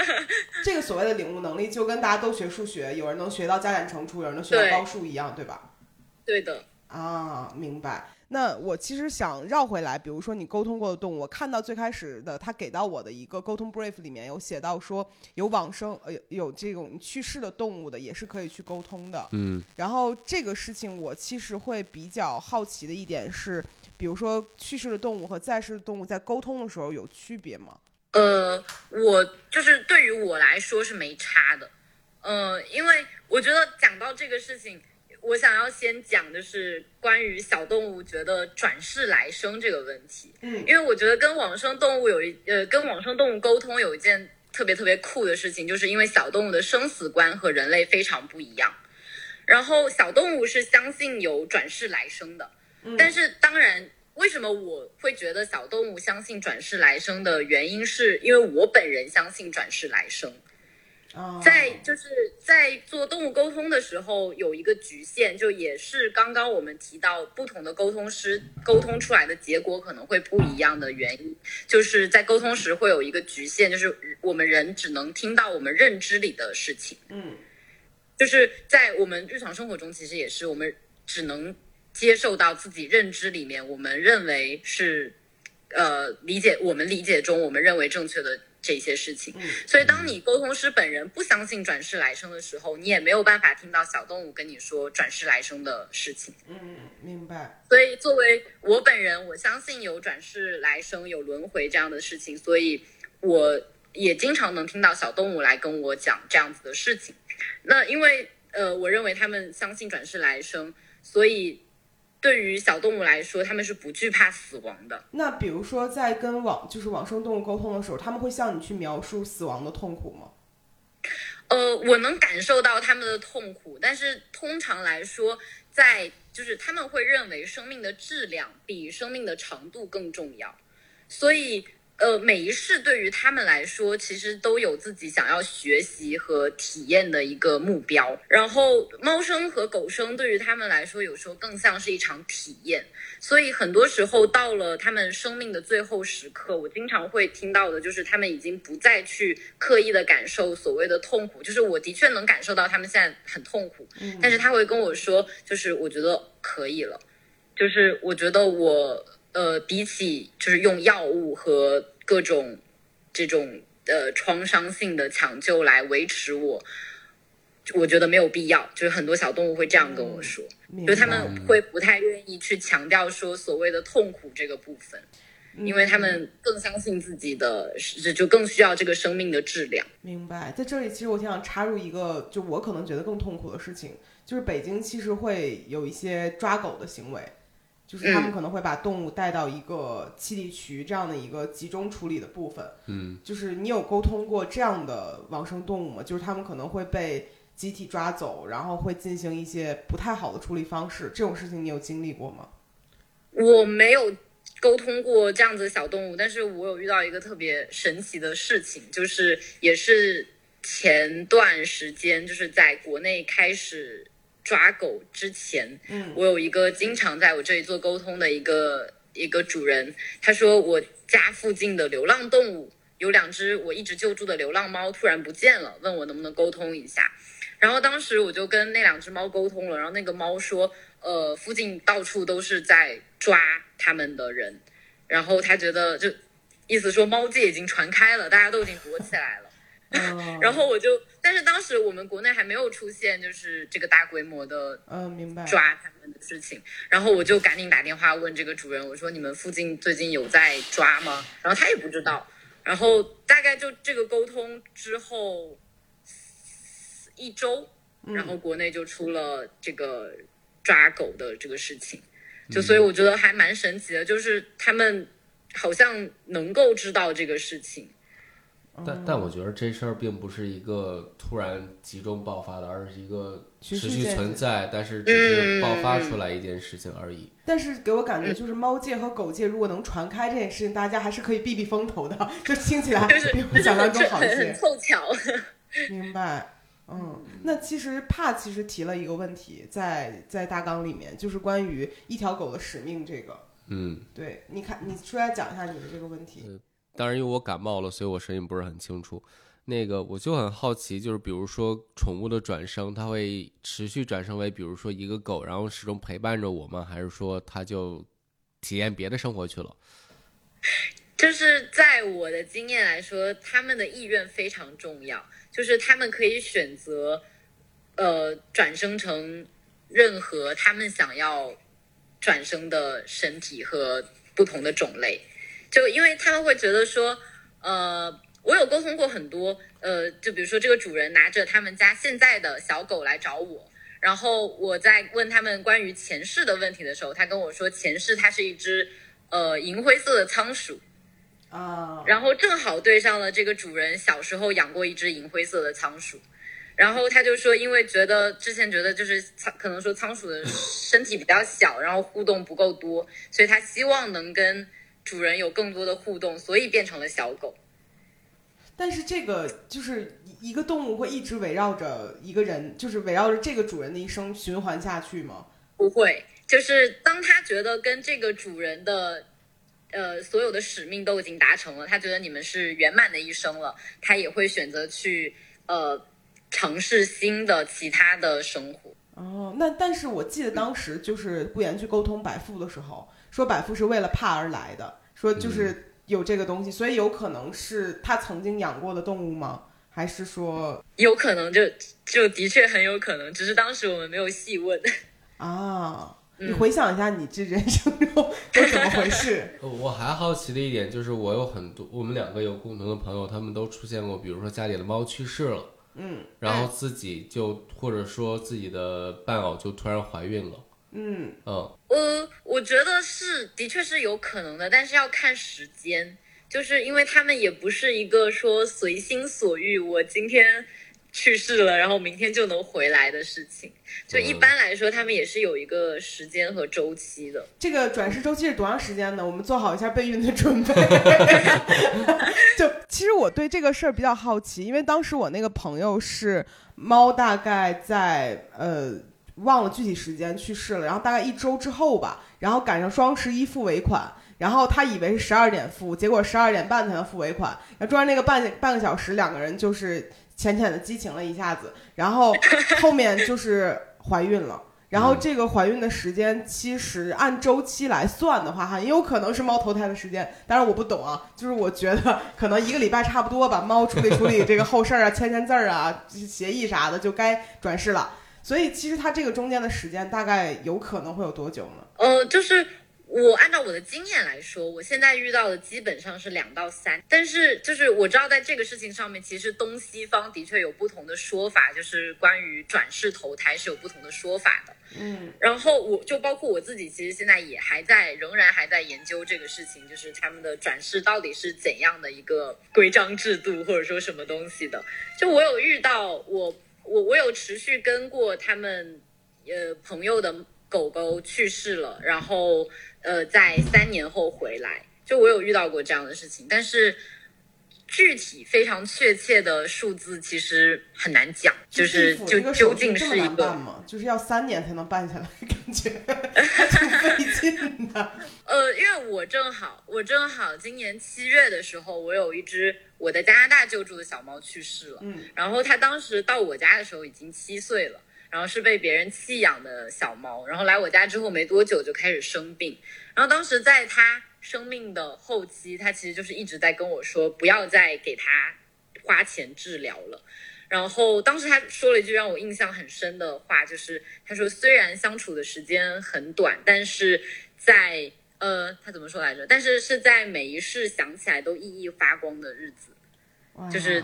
(laughs) 这个所谓的领悟能力，就跟大家都学数学，有人能学到加减乘除，有人能学到高数一样，对吧？对的，啊，明白。那我其实想绕回来，比如说你沟通过的动物，我看到最开始的他给到我的一个沟通 brief 里面有写到说，有往生呃有这种去世的动物的也是可以去沟通的。嗯，然后这个事情我其实会比较好奇的一点是，比如说去世的动物和在世的动物在沟通的时候有区别吗？呃，我就是对于我来说是没差的，呃，因为我觉得讲到这个事情，我想要先讲的是关于小动物觉得转世来生这个问题，嗯因为我觉得跟往生动物有一呃跟往生动物沟通有一件特别特别酷的事情，就是因为小动物的生死观和人类非常不一样，然后小动物是相信有转世来生的，但是当然。为什么我会觉得小动物相信转世来生的原因，是因为我本人相信转世来生。啊，在就是在做动物沟通的时候，有一个局限，就也是刚刚我们提到不同的沟通师沟通出来的结果可能会不一样的原因，就是在沟通时会有一个局限，就是我们人只能听到我们认知里的事情。嗯。就是在我们日常生活中，其实也是我们只能接受到自己认知里面，我们认为是呃理解我们理解中我们认为正确的这些事情。嗯所以，当你沟通师本人不相信转世来生的时候，你也没有办法听到小动物跟你说转世来生的事情。嗯，明白。所以，作为我本人，我相信有转世来生、有轮回这样的事情，所以我也经常能听到小动物来跟我讲这样子的事情。那因为呃，我认为他们相信转世来生，所以对于小动物来说，他们是不惧怕死亡的。那比如说在跟往就是往生动物沟通的时候，他们会向你去描述死亡的痛苦吗？呃，我能感受到他们的痛苦，但是通常来说，在就是他们会认为生命的质量比生命的长度更重要，所以呃，每一世对于他们来说，其实都有自己想要学习和体验的一个目标。然后猫生和狗生对于他们来说，有时候更像是一场体验。所以很多时候到了他们生命的最后时刻，我经常会听到的就是他们已经不再去刻意的感受所谓的痛苦，就是我的确能感受到他们现在很痛苦，但是他会跟我说，就是我觉得可以了，就是我觉得我呃比起就是用药物和各种这种呃创伤性的抢救来维持我。我觉得没有必要，就是很多小动物会这样跟我说。就他们会不太愿意去强调说所谓的痛苦这个部分，因为他们更相信自己的，就就更需要这个生命的质量。明白，在这里其实我挺想插入一个，就我可能觉得更痛苦的事情，就是北京其实会有一些抓狗的行为，就是他们可能会把动物带到一个栖地区这样的一个集中处理的部分。嗯，就是你有沟通过这样的往生动物吗？就是他们可能会被集体抓走，然后会进行一些不太好的处理方式，这种事情你有经历过吗？我没有沟通过这样子的小动物，但是我有遇到一个特别神奇的事情，就是也是前段时间，就是在国内开始抓狗之前，嗯我有一个经常在我这里做沟通的一个一个主人，他说我家附近的流浪动物有两只我一直救助的流浪猫突然不见了，问我能不能沟通一下。然后当时我就跟那两只猫沟通了，然后那个猫说，呃，附近到处都是在抓它们的人，然后他觉得就意思说猫界已经传开了，大家都已经躲起来了。嗯，(laughs) 然后我就，但是当时我们国内还没有出现就是这个大规模的嗯，明白。抓他们的事情，然后我就赶紧打电话问这个主人，我说你们附近最近有在抓吗？然后他也不知道，然后大概就这个沟通之后一周，然后国内就出了这个抓狗的这个事情，就所以我觉得还蛮神奇的，就是他们好像能够知道这个事情。但但我觉得这事儿并不是一个突然集中爆发的，而是一个持续存在，但是只是爆发出来一件事情而已。但是给我感觉就是猫界和狗界如果能传开这件事情，大家还是可以避避风头的，就听起来比我想象中好一些。很凑巧。(laughs) 明白。嗯，那其实怕其实提了一个问题，在在大纲里面，就是关于一条狗的使命这个。嗯，对，你看，你出来讲一下你的这个问题。当然，因为我感冒了，所以我声音不是很清楚。那个，我就很好奇，就是比如说宠物的转生，它会持续转生为，比如说一个狗，然后始终陪伴着我吗？还是说它就体验别的生活去了？就是在我的经验来说，他们的意愿非常重要，就是他们可以选择，呃，转生成任何他们想要转生的身体和不同的种类。就因为他们会觉得说，呃，我有沟通过很多，呃，就比如说这个主人拿着他们家现在的小狗来找我，然后我在问他们关于前世的问题的时候，他跟我说前世它是一只呃银灰色的仓鼠，啊，然后正好对上了这个主人小时候养过一只银灰色的仓鼠，然后他就说，因为觉得之前觉得就是仓可能说仓鼠的身体比较小，然后互动不够多，所以他希望能跟。主人有更多的互动，所以变成了小狗。但是这个就是一个动物会一直围绕着一个人，就是围绕着这个主人的一生循环下去吗？不会，就是当他觉得跟这个主人的呃所有的使命都已经达成了，他觉得你们是圆满的一生了，他也会选择去呃尝试新的其他的生活。哦，那但是我记得当时就是顾言去沟通白富的时候。说百富是为了怕而来的，说就是有这个东西，所以有可能是他曾经养过的动物吗？还是说有可能就就的确很有可能，只是当时我们没有细问 (laughs) 啊。你回想一下，你这人生中都怎么回事？(laughs) 我还好奇的一点就是，我有很多我们两个有共同的朋友，他们都出现过，比如说家里的猫去世了，嗯，然后自己就或者说自己的伴偶就突然怀孕了。嗯嗯，我我觉得是，的确是有可能的，但是要看时间，就是因为他们也不是一个说随心所欲，我今天去世了，然后明天就能回来的事情。就一般来说，他们也是有一个时间和周期的。这个转世周期是多长时间呢？我们做好一下备孕的准备。(laughs) 就其实我对这个事儿比较好奇，因为当时我那个朋友是猫，大概在呃。忘了具体时间去世了，然后大概一周之后吧，然后赶上双十一付尾款，然后他以为是十二点付，结果十二点半才能付尾款，然后中间那个半半个小时，两个人就是浅浅的激情了一下子，然后后面就是怀孕了，然后这个怀孕的时间其实按周期来算的话，哈，也有可能是猫投胎的时间，当然我不懂啊，就是我觉得可能一个礼拜差不多吧，猫处理处理这个后事儿啊，签签字儿啊，协议啥的就该转世了。所以其实它这个中间的时间大概有可能会有多久呢？呃，就是我按照我的经验来说，我现在遇到的基本上是两到三。但是就是我知道在这个事情上面，其实东西方的确有不同的说法，就是关于转世投胎是有不同的说法的。嗯，然后我就包括我自己，其实现在也还在，仍然还在研究这个事情，就是他们的转世到底是怎样的一个规章制度，或者说什么东西的。就我有遇到我。我我有持续跟过他们，呃，朋友的狗狗去世了，然后呃，在三年后回来，就我有遇到过这样的事情，但是具体非常确切的数字其实很难讲，就是就究竟是一个，就是要三年才能办下来，感觉 (laughs) 挺费劲的。呃，因为我正好我正好今年七月的时候，我有一只。我在加拿大救助的小猫去世了，嗯，然后它当时到我家的时候已经七岁了，然后是被别人弃养的小猫，然后来我家之后没多久就开始生病，然后当时在它生命的后期，他其实就是一直在跟我说不要再给他花钱治疗了，然后当时他说了一句让我印象很深的话，就是他说虽然相处的时间很短，但是在。呃，他怎么说来着？但是是在每一世想起来都熠熠发光的日子，就是，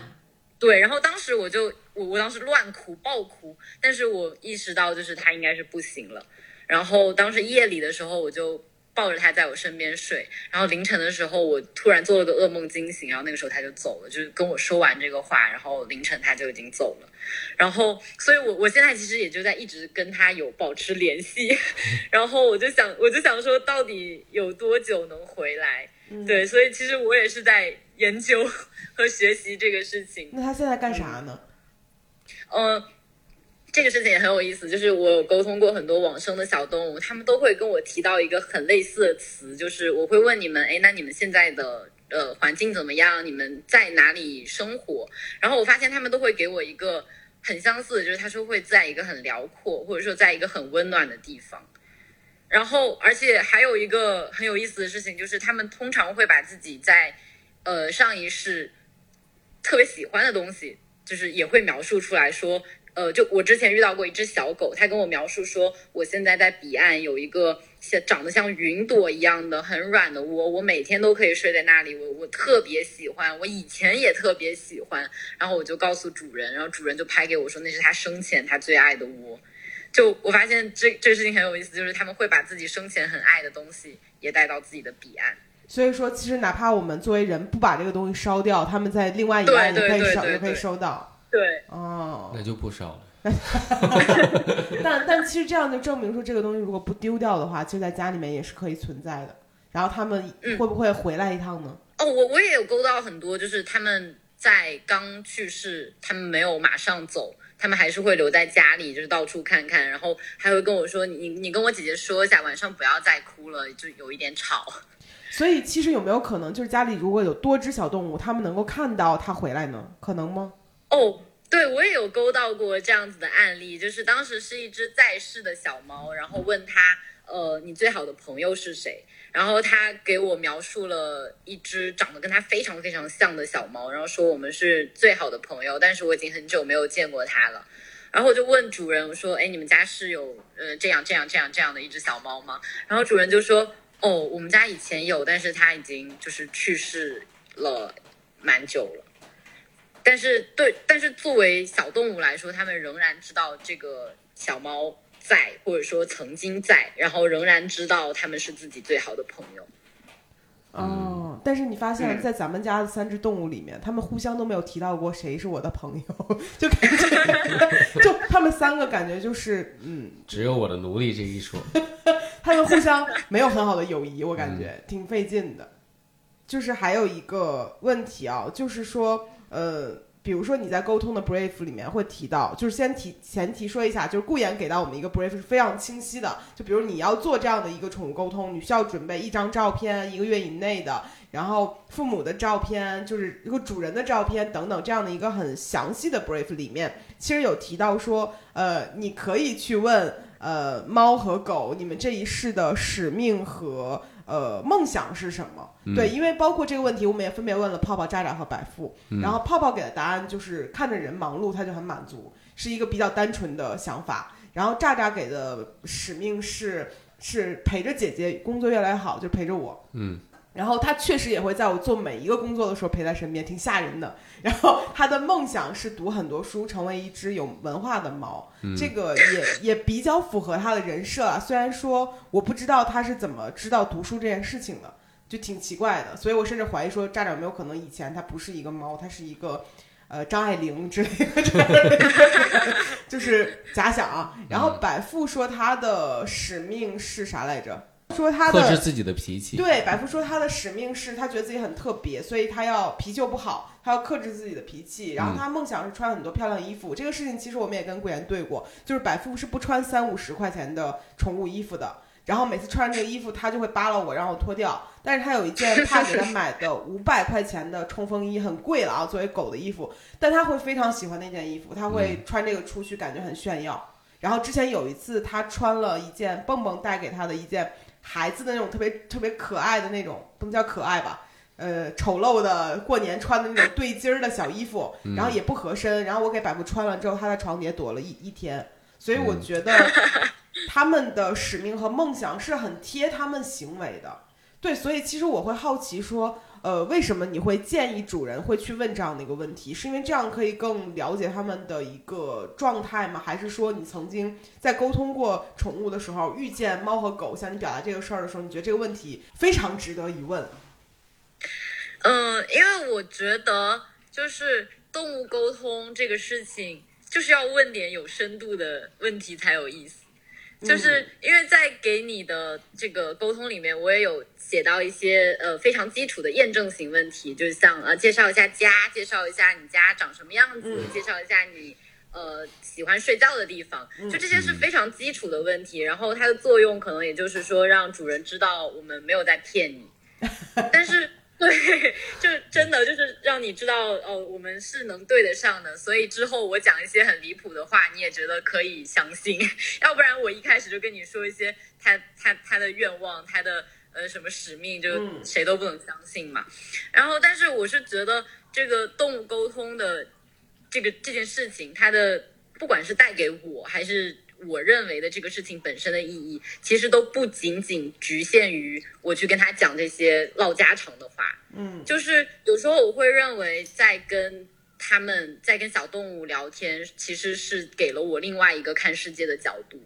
对。然后当时我就我我当时乱哭爆哭，但是我意识到就是他应该是不行了。然后当时夜里的时候，我就抱着他在我身边睡，然后凌晨的时候我突然做了个噩梦惊醒，然后那个时候他就走了，就是跟我说完这个话，然后凌晨他就已经走了。然后，所以我我现在其实也就在一直跟他有保持联系，(laughs) 然后我就想我就想说到底有多久能回来？对，所以其实我也是在研究 (laughs) 和学习这个事情。那他现在干啥呢？嗯，这个事情也很有意思，就是我有沟通过很多往生的小动物，他们都会跟我提到一个很类似的词，就是我会问你们，哎，那你们现在的呃环境怎么样？你们在哪里生活？然后我发现他们都会给我一个很相似的，就是他说会在一个很辽阔，或者说在一个很温暖的地方。然后，而且还有一个很有意思的事情，就是他们通常会把自己在呃上一世特别喜欢的东西，就是也会描述出来说。呃，就我之前遇到过一只小狗，它跟我描述说，我现在在彼岸有一个像长得像云朵一样的很软的窝，我每天都可以睡在那里，我我特别喜欢，我以前也特别喜欢，然后我就告诉主人，然后主人就拍给我说那是他生前他最爱的窝，就我发现这这个事情很有意思，就是他们会把自己生前很爱的东西也带到自己的彼岸，所以说其实哪怕我们作为人不把这个东西烧掉，他们在另外一岸也可以收也可以收到。对，哦，那就不烧了。(laughs) 但但其实这样就证明说，这个东西如果不丢掉的话，其实在家里面也是可以存在的。然后他们会不会回来一趟呢？哦，我我也有勾到很多，就是他们在刚去世，他们没有马上走，他们还是会留在家里，就是到处看看，然后还会跟我说：“你你跟我姐姐说一下，晚上不要再哭了，就有一点吵。(laughs) ”所以其实有没有可能，就是家里如果有多只小动物，他们能够看到它回来呢？可能吗？哦。对，我也有勾到过这样子的案例，就是当时是一只在世的小猫，然后问他，呃，你最好的朋友是谁？然后他给我描述了一只长得跟他非常非常像的小猫，然后说我们是最好的朋友，但是我已经很久没有见过它了。然后我就问主人，我说，哎，你们家是有呃这样这样这样这样的一只小猫吗？然后主人就说，哦，我们家以前有，但是它已经就是去世了蛮久了。但是对，但是作为小动物来说，他们仍然知道这个小猫在，或者说曾经在，然后仍然知道他们是自己最好的朋友。哦，但是你发现，在咱们家的三只动物里面，他们互相都没有提到过谁是我的朋友，(laughs) 就感觉，(laughs) 就他们三个感觉就是，嗯，只有我的奴隶这一说，(laughs) 他们互相没有很好的友谊，我感觉挺费劲的。就是还有一个问题啊，就是说。呃，比如说你在沟通的 brief 里面会提到，就是先提前提说一下，就是顾言给到我们一个 brief 是非常清晰的。就比如你要做这样的一个宠物沟通，你需要准备一张照片，一个月以内的，然后父母的照片，就是一个主人的照片等等这样的一个很详细的 brief 里面，其实有提到说，呃，你可以去问，呃，猫和狗，你们这一世的使命和。呃，梦想是什么？对，因为包括这个问题，我们也分别问了泡泡、渣渣和百富。然后泡泡给的答案就是看着人忙碌，他就很满足，是一个比较单纯的想法。然后渣渣给的使命是是陪着姐姐工作越来越好，就陪着我。嗯。然后他确实也会在我做每一个工作的时候陪在身边，挺吓人的。(laughs) 然后他的梦想是读很多书，成为一只有文化的猫。这个也也比较符合他的人设啊。虽然说我不知道他是怎么知道读书这件事情的，就挺奇怪的。所以我甚至怀疑说，站长有没有可能以前他不是一个猫，他是一个呃张爱玲之类的，(laughs) 就是假想啊。然后百富说他的使命是啥来着？说他的克制自己的脾气，对百富说他的使命是他觉得自己很特别，所以他要脾气又不好，他要克制自己的脾气。然后他梦想是穿很多漂亮衣服。这个事情其实我们也跟顾言对过，就是百富是不穿三五十块钱的宠物衣服的。然后每次穿这个衣服，他就会扒拉我，让我脱掉。但是他有一件他给他 (laughs) 买的五百块钱的冲锋衣，很贵了啊，作为狗的衣服。但他会非常喜欢那件衣服，他会穿这个出去，感觉很炫耀。然后之前有一次，他穿了一件蹦蹦带给他的一件。孩子的那种特别特别可爱的那种，不能叫可爱吧？呃，丑陋的过年穿的那种对襟儿的小衣服，然后也不合身。然后我给百富穿了之后，他在床底下躲了一一天。所以我觉得 (laughs) 他们的使命和梦想是很贴他们行为的。对，所以其实我会好奇说，呃，为什么你会建议主人会去问这样的一个问题？是因为这样可以更了解他们的一个状态吗？还是说你曾经在沟通过宠物的时候，遇见猫和狗向你表达这个事儿的时候，你觉得这个问题非常值得一问？嗯，因为我觉得就是动物沟通这个事情，就是要问点有深度的问题才有意思。就是因为在给你的这个沟通里面，我也有写到一些呃非常基础的验证型问题，就是像呃介绍一下家，介绍一下你家长什么样子，介绍一下你呃喜欢睡觉的地方，就这些是非常基础的问题。然后它的作用可能也就是说让主人知道我们没有在骗你，(laughs) 但是。(laughs) 对，就真的就是让你知道哦，我们是能对得上的，所以之后我讲一些很离谱的话，你也觉得可以相信。(laughs) 要不然我一开始就跟你说一些他他他的愿望，他的呃什么使命，就谁都不能相信嘛。然后，但是我是觉得这个动物沟通的这个这件事情，它的不管是带给我还是。我认为的这个事情本身的意义，其实都不仅仅局限于我去跟他讲这些唠家常的话。嗯，就是有时候我会认为，在跟他们在跟小动物聊天，其实是给了我另外一个看世界的角度。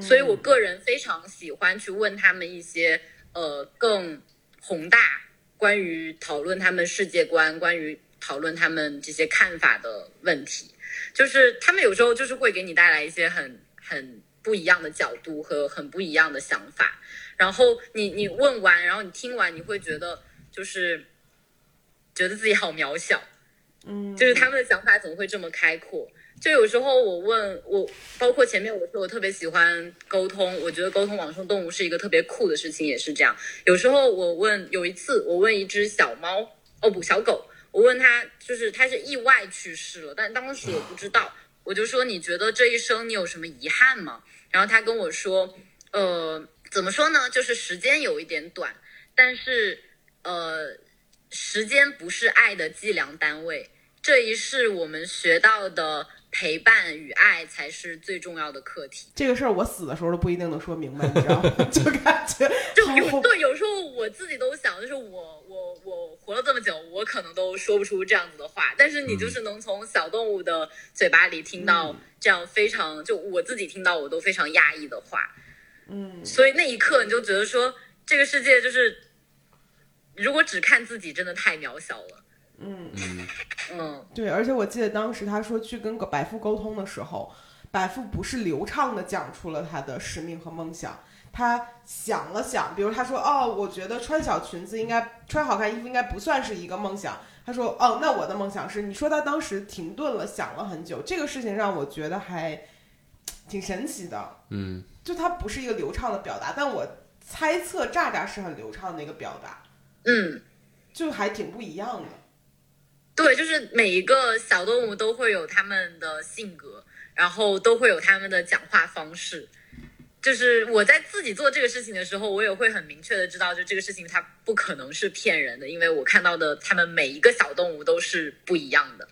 所以我个人非常喜欢去问他们一些呃更宏大关于讨论他们世界观、关于讨论他们这些看法的问题。就是他们有时候就是会给你带来一些很。很不一样的角度和很不一样的想法，然后你你问完，然后你听完，你会觉得就是觉得自己好渺小，嗯，就是他们的想法怎么会这么开阔？就有时候我问我，包括前面我说我特别喜欢沟通，我觉得沟通网上动物是一个特别酷的事情，也是这样。有时候我问，有一次我问一只小猫，哦不，小狗，我问他，就是它是意外去世了，但当时我不知道。我就说你觉得这一生你有什么遗憾吗？然后他跟我说，呃，怎么说呢？就是时间有一点短，但是呃，时间不是爱的计量单位。这一世我们学到的。陪伴与爱才是最重要的课题。这个事儿我死的时候都不一定能说明白，你知道吗？(laughs) 就感觉就有对，有时候我自己都想，就是我活了这么久，我可能都说不出这样子的话。但是你就是能从小动物的嘴巴里听到这样非常，就我自己听到我都非常压抑的话。嗯，所以那一刻你就觉得说，这个世界就是如果只看自己，真的太渺小了。嗯嗯嗯，对，而且我记得当时他说去跟白富沟通的时候，白富不是流畅的讲出了他的使命和梦想，他想了想，比如他说哦，我觉得穿小裙子应该穿好看衣服应该不算是一个梦想。他说哦，那我的梦想是，你说他当时停顿了，想了很久，这个事情让我觉得还挺神奇的。嗯，就他不是一个流畅的表达，但我猜测炸炸是很流畅的一个表达。嗯，就还挺不一样的。对，就是每一个小动物都会有他们的性格，然后都会有他们的讲话方式。就是我在自己做这个事情的时候，我也会很明确的知道，就这个事情它不可能是骗人的，因为我看到的他们每一个小动物都是不一样的。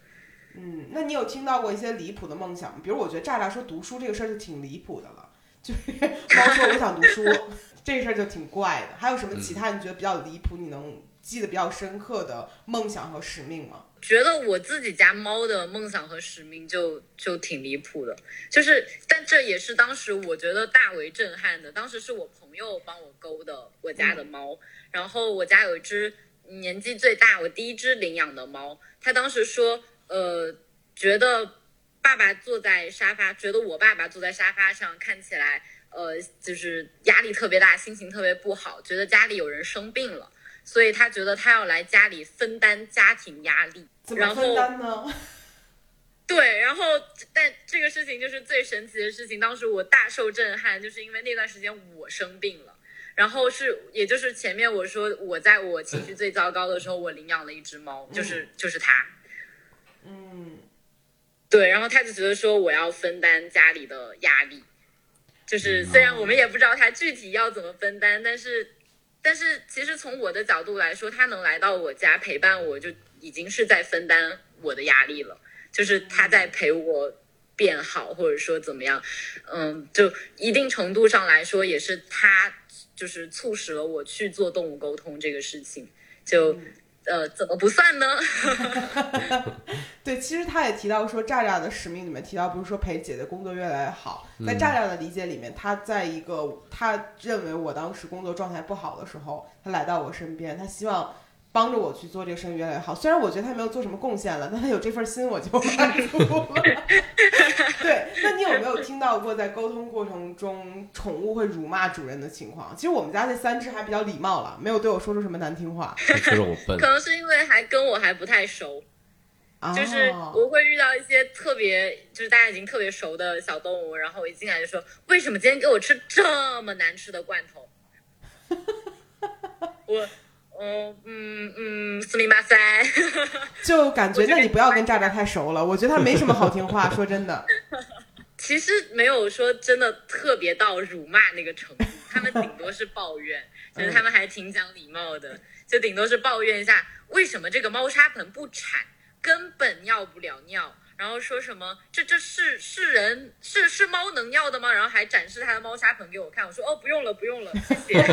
嗯，那你有听到过一些离谱的梦想吗？比如我觉得炸炸说读书这个事儿就挺离谱的了，就是 (laughs) 猫说我想读书，(laughs) 这事儿就挺怪的。还有什么其他你觉得比较离谱，你能记得比较深刻的梦想和使命吗？觉得我自己家猫的梦想和使命就就挺离谱的，就是，但这也是当时我觉得大为震撼的。当时是我朋友帮我勾的我家的猫，然后我家有一只年纪最大，我第一只领养的猫，他当时说，呃，觉得爸爸坐在沙发，觉得我爸爸坐在沙发上看起来，呃，就是压力特别大，心情特别不好，觉得家里有人生病了。所以他觉得他要来家里分担家庭压力，怎么分担呢？(laughs) 对，然后但这个事情就是最神奇的事情。当时我大受震撼，就是因为那段时间我生病了，然后是也就是前面我说我在我情绪最糟糕的时候，我领养了一只猫，就是就是它。嗯，对，然后他就觉得说我要分担家里的压力，就是虽然我们也不知道他具体要怎么分担，但是。但是其实从我的角度来说，他能来到我家陪伴我，就已经是在分担我的压力了。就是他在陪我变好，或者说怎么样，嗯，就一定程度上来说，也是他就是促使了我去做动物沟通这个事情。就呃，怎么不算呢？(laughs) 对，其实他也提到说，炸炸的使命里面提到，不是说陪姐姐工作越来越好，在嗯炸炸的理解里面，他在一个他认为我当时工作状态不好的时候，他来到我身边，他希望帮着我去做这个生意越来越好。虽然我觉得他没有做什么贡献了，但他有这份心我就 (laughs) 满足了。对，那你有没有听到过在沟通过程中宠物会辱骂主人的情况？其实我们家那三只还比较礼貌了，没有对我说出什么难听话。还觉得我笨 (laughs) 可，能是因为还跟我还不太熟，啊就是我会遇到一些特别，就是大家已经特别熟的小动物，然后我一进来就说，为什么今天给我吃这么难吃的罐头？(laughs) 我，哦，嗯嗯，斯密马塞，(laughs) 就感觉，那你不要跟炸炸太熟了，我觉得他没什么好听话，(laughs) 说真的。其实没有说真的特别到辱骂那个程度，他们顶多是抱怨，(laughs) 就是他们还挺讲礼貌的，就顶多是抱怨一下为什么这个猫砂盆不铲，根本尿不了尿。然后说什么这这是是人是是猫能尿的吗？然后还展示他的猫砂盆给我看，我说哦不用了不用了，谢谢。(laughs)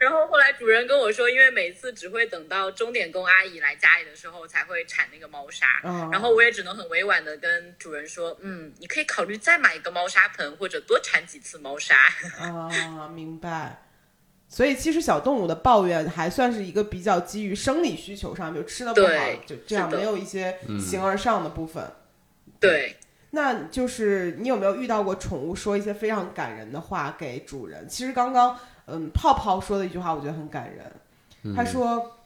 然后后来主人跟我说，因为每次只会等到钟点工阿姨来家里的时候才会铲那个猫砂，嗯然后我也只能很委婉的跟主人说，嗯，你可以考虑再买一个猫砂盆，或者多铲几次猫砂。啊，明白。所以其实小动物的抱怨还算是一个比较基于生理需求上，比如吃的不好，就这样，没有一些嗯形而上的部分。对，那就是你有没有遇到过宠物说一些非常感人的话给主人？其实刚刚嗯泡泡说的一句话，我觉得很感人。嗯他说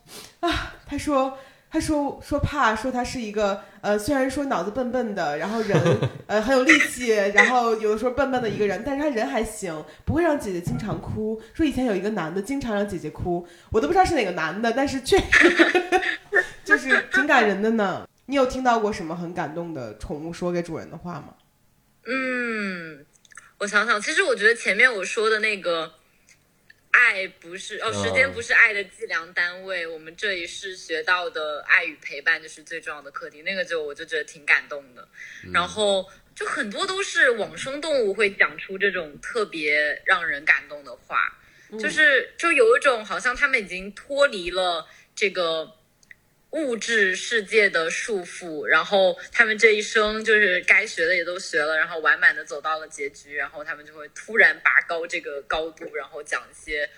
啊，他说 (sighs) 他说说怕说他是一个呃，虽然说脑子笨笨的，然后人呃很有力气，然后有的时候笨笨的一个人，但是他人还行，不会让姐姐经常哭。说以前有一个男的经常让姐姐哭，我都不知道是哪个男的，但是确实 (laughs) 就是挺感人的呢。你有听到过什么很感动的宠物说给主人的话吗？嗯，我想想，其实我觉得前面我说的那个。爱不是哦，时间哦不是爱的计量单位。我们这一世学到的爱与陪伴就是最重要的课题，那个就我就觉得挺感动的。然后就很多都是往生动物会讲出这种特别让人感动的话，就是就有一种好像他们已经脱离了这个物质世界的束缚，然后他们这一生就是该学的也都学了，然后完满的走到了结局，然后他们就会突然拔高这个高度，然后讲一些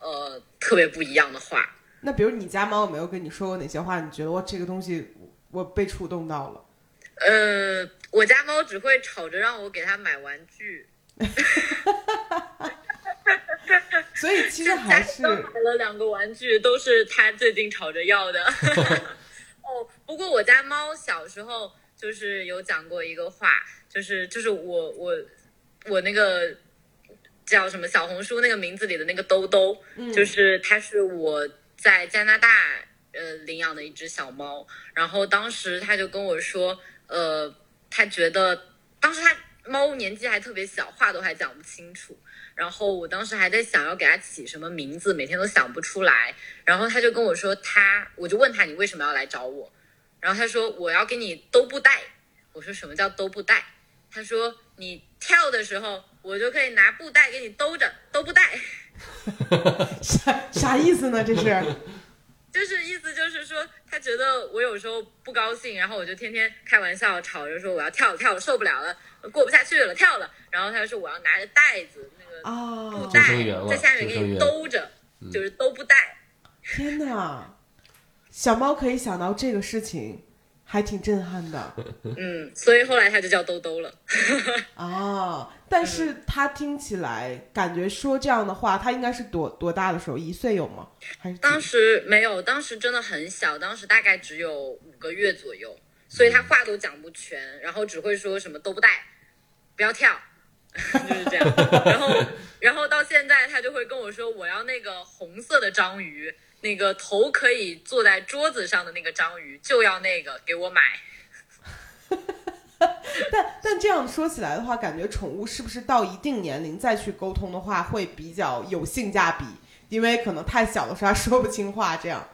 呃特别不一样的话。那比如你家猫有没有跟你说过哪些话？你觉得哇，这个东西我被触动到了？呃，我家猫只会吵着让我给它买玩具，(laughs) (laughs) 所以其实就还是买了两个玩具，都是他最近吵着要的。(laughs) 哦，不过我家猫小时候就是有讲过一个话，就是就是我我我那个叫什么小红书那个名字里的那个兜兜，就是它是我在加拿大呃领养的一只小猫，然后当时他就跟我说，呃，他觉得当时他猫年纪还特别小，话都还讲不清楚。然后我当时还在想要给他起什么名字，每天都想不出来。然后他就跟我说他，我就问他你为什么要来找我？然后他说我要给你兜布袋。我说什么叫兜布袋？他说你跳的时候，我就可以拿布袋给你兜着，兜布袋。啥啥意思呢？这是 (laughs) 就是意思就是说，他觉得我有时候不高兴，然后我就天天开玩笑吵着说我要跳跳，受不了了，过不下去了，跳了。然后他就说我要拿着袋子那个布啊！袋救生员在下面给你兜着，就是兜布带。天哪，小猫可以想到这个事情，还挺震撼的嗯，所以后来它就叫兜兜了。啊！(laughs) 但是它听起来感觉说这样的话，它应该是多多大的时候？一岁有吗？还是当时没有，当时真的很小，当时大概只有五个月左右，所以它话都讲不全，然后只会说什么兜不带，不要跳，就是这样。然后，然后到现在他就会跟我说，我要那个红色的章鱼，那个头可以坐在桌子上的那个章鱼，就要那个，给我买。(laughs) 但但这样说起来的话，感觉宠物是不是到一定年龄再去沟通的话，会比较有性价比？因为可能太小的时候他说不清话，这样。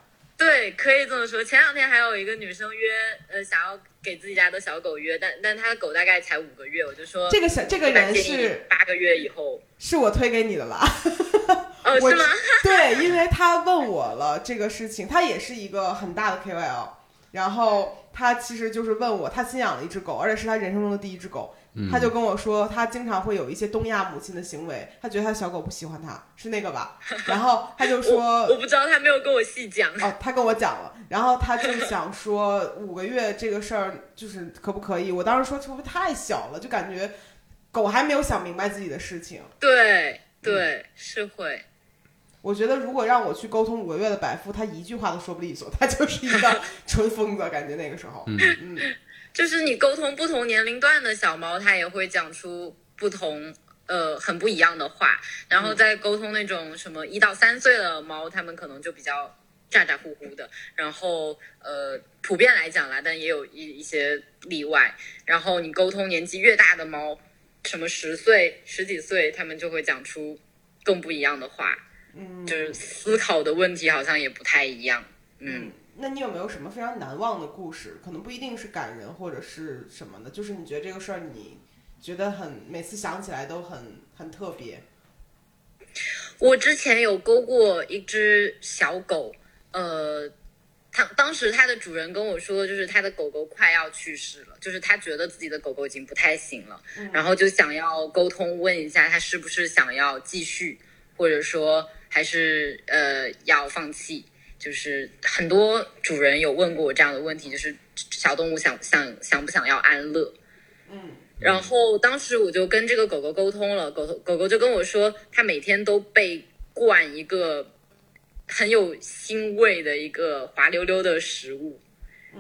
对，可以这么说。前两天还有一个女生约，呃，想要给自己家的小狗约，但但她的狗大概才五个月，我就说这个小这个人是八个月以后。是我推给你的吧？(laughs) 哦是吗？对，因为他问我了这个事情，他也是一个很大的 KOL，然后他其实就是问我，他新养了一只狗，而且是他人生中的第一只狗。嗯他就跟我说，他经常会有一些东亚母亲的行为，他觉得他小狗不喜欢他，是那个吧？(laughs) 然后他就说，我不知道，他没有跟我细讲。哦，他跟我讲了，然后他就想说五个月这个事儿就是可不可以？我当时说会不会太小了，就感觉狗还没有想明白自己的事情。对对，是会。我觉得如果让我去沟通五个月的百夫，他一句话都说不利索，他就是一个 (laughs) 纯疯子，感觉那个时候，嗯嗯就是你沟通不同年龄段的小猫，它也会讲出不同呃很不一样的话。然后再沟通那种什么一到三岁的猫，它们可能就比较咋咋呼呼的。然后呃普遍来讲啦，但也有一一些例外。然后你沟通年纪越大的猫，什么十岁、十几岁，它们就会讲出更不一样的话。嗯，就是思考的问题好像也不太一样。嗯。那你有没有什么非常难忘的故事？可能不一定是感人或者是什么的，就是你觉得这个事儿你觉得很每次想起来都很很特别。我之前有勾过一只小狗，呃，它当时它的主人跟我说，就是它的狗狗快要去世了，就是他觉得自己的狗狗已经不太行了，然后就想要沟通问一下它是不是想要继续，或者说还是呃要放弃。就是很多主人有问过我这样的问题，就是小动物想想想不想要安乐。嗯然后当时我就跟这个狗狗沟通了，狗狗狗就跟我说，它每天都被灌一个很有腥味的一个滑溜溜的食物，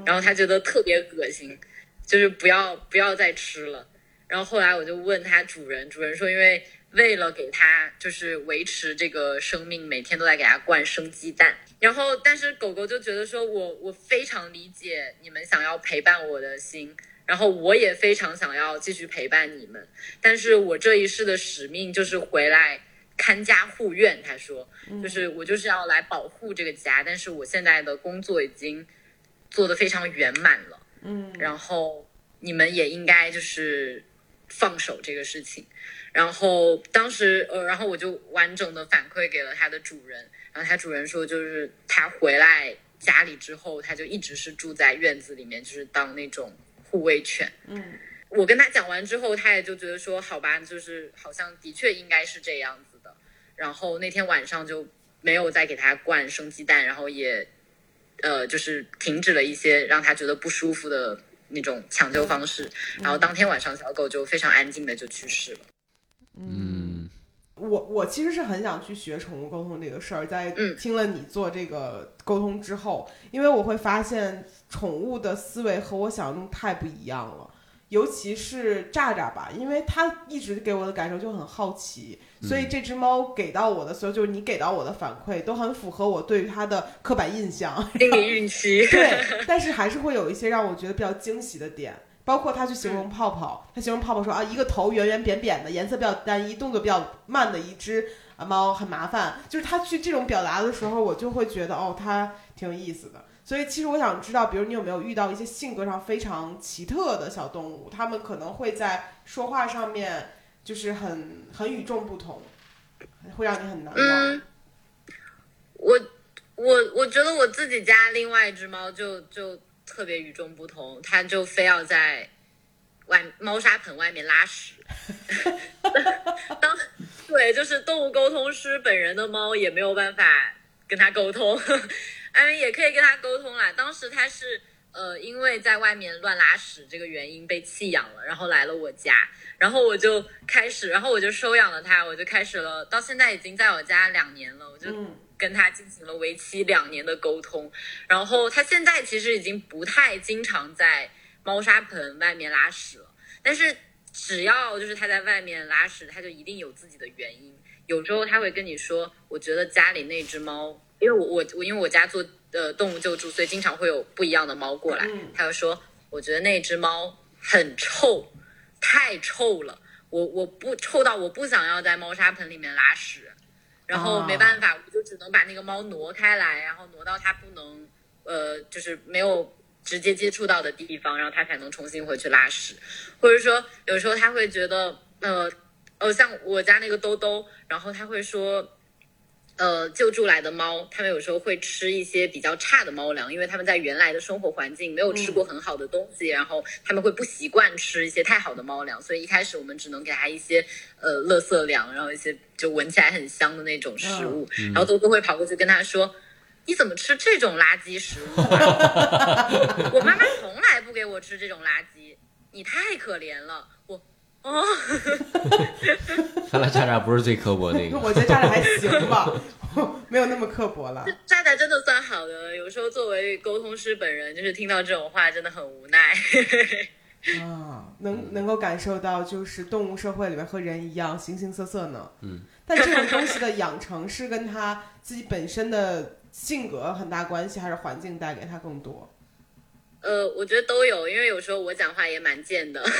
然后它觉得特别恶心，就是不要不要再吃了。然后后来我就问它主人，主人说，因为为了给它就是维持这个生命，每天都在给它灌生鸡蛋。然后但是狗狗就觉得说我我非常理解你们想要陪伴我的心。然后我也非常想要继续陪伴你们，但是我这一世的使命就是回来看家护院。他说，就是我就是要来保护这个家，但是我现在的工作已经做得非常圆满了，嗯然后你们也应该就是放手这个事情。然后当时呃，然后我就完整的反馈给了它的主人，然后它主人说，就是它回来家里之后，它就一直是住在院子里面，就是当那种护卫犬。嗯我跟他讲完之后，他也就觉得说，好吧，就是好像的确应该是这样子的。然后那天晚上就没有再给它灌生鸡蛋，然后也呃就是停止了一些让它觉得不舒服的那种抢救方式。然后当天晚上，小狗就非常安静的就去世了。嗯我我其实是很想去学宠物沟通这个事儿，在嗯听了你做这个沟通之后，因为我会发现宠物的思维和我想象中太不一样了。尤其是炸炸吧，因为它一直给我的感受就很好奇，所以这只猫给到我的所有，就是你给到我的反馈，都很符合我对于它的刻板印象。心理预期，(laughs) 对，(laughs) 但是还是会有一些让我觉得比较惊喜的点，包括他去形容泡泡，他形容泡泡说啊，一个头圆圆扁扁的，颜色比较单一，动作比较慢的一只啊猫，很麻烦。就是他去这种表达的时候，我就会觉得哦，他挺有意思的。所以其实我想知道，比如你有没有遇到一些性格上非常奇特的小动物，它们可能会在说话上面就是很很与众不同，会让你很难忘。嗯，我我我觉得我自己家另外一只猫就就特别与众不同，他就非要在外猫砂盆外面拉屎。(laughs) 当对，就是动物沟通师本人的猫也没有办法跟他沟通，嗯，(laughs) 也可以跟他沟通啦。当时它是呃，因为在外面乱拉屎这个原因被弃养了，然后来了我家，然后我就开始，然后我就收养了它，我就开始了，到现在已经在我家两年了，我就嗯跟他进行了为期两年的沟通，然后他现在其实已经不太经常在猫砂盆外面拉屎了，但是只要就是他在外面拉屎，他就一定有自己的原因。有时候他会跟你说，我觉得家里那只猫，因为我我我因为我家做呃动物救助，所以经常会有不一样的猫过来。嗯他就说，我觉得那只猫很臭，太臭了，我我不臭到我不想要在猫砂盆里面拉屎，然后啊没办法，我就只能把那个猫挪开来，然后挪到它不能呃就是没有直接接触到的地方，然后它才能重新回去拉屎，或者说有时候它会觉得呃呃像我家那个兜兜，然后它会说。呃救助来的猫，它们有时候会吃一些比较差的猫粮，因为它们在原来的生活环境没有吃过很好的东西，然后它们会不习惯吃一些太好的猫粮，所以一开始我们只能给它一些呃垃圾粮，然后一些就闻起来很香的那种食物，然后多多会跑过去跟它说。你怎么吃这种垃圾食物、啊？(laughs) 我妈妈从来不给我吃这种垃圾，你太可怜了。我哦，看来渣渣不是最刻薄那个。我觉得渣渣还行吧，(laughs) 没有那么刻薄了。(laughs) 渣渣真的算好的了。有时候作为沟通师本人，就是听到这种话真的很无奈。啊，能能够感受到，就是动物社会里面和人一样形形色色呢。嗯，(laughs) 但这种东西的养成是跟他自己本身的性格很大关系，还是环境带给他更多？呃，我觉得都有，因为有时候我讲话也蛮贱的。(laughs)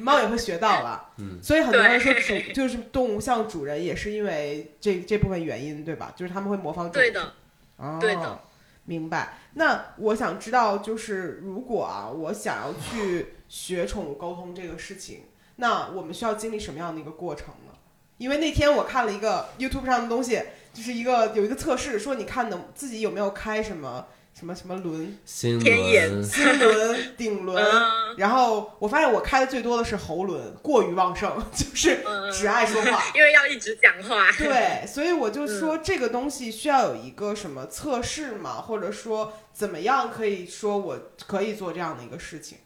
猫也会学到了，嗯，所以很多人说主就是动物像主人，也是因为这这部分原因，对吧？就是他们会模仿主人。对的，哦，对的，明白。那我想知道，就是如果啊，我想要去学宠物沟通这个事情，那我们需要经历什么样的一个过程呢？因为那天我看了一个 YouTube 上的东西，就是一个有一个测试，说你看能自己有没有开什么什么什么轮，心天眼轮，(laughs) 心轮、顶轮。嗯，然后我发现我开的最多的是喉轮，过于旺盛，(laughs) 就是只爱说话。(laughs) 因为要一直讲话。对，所以我就说这个东西需要有一个什么测试嘛，或者说怎么样可以说我可以做这样的一个事情。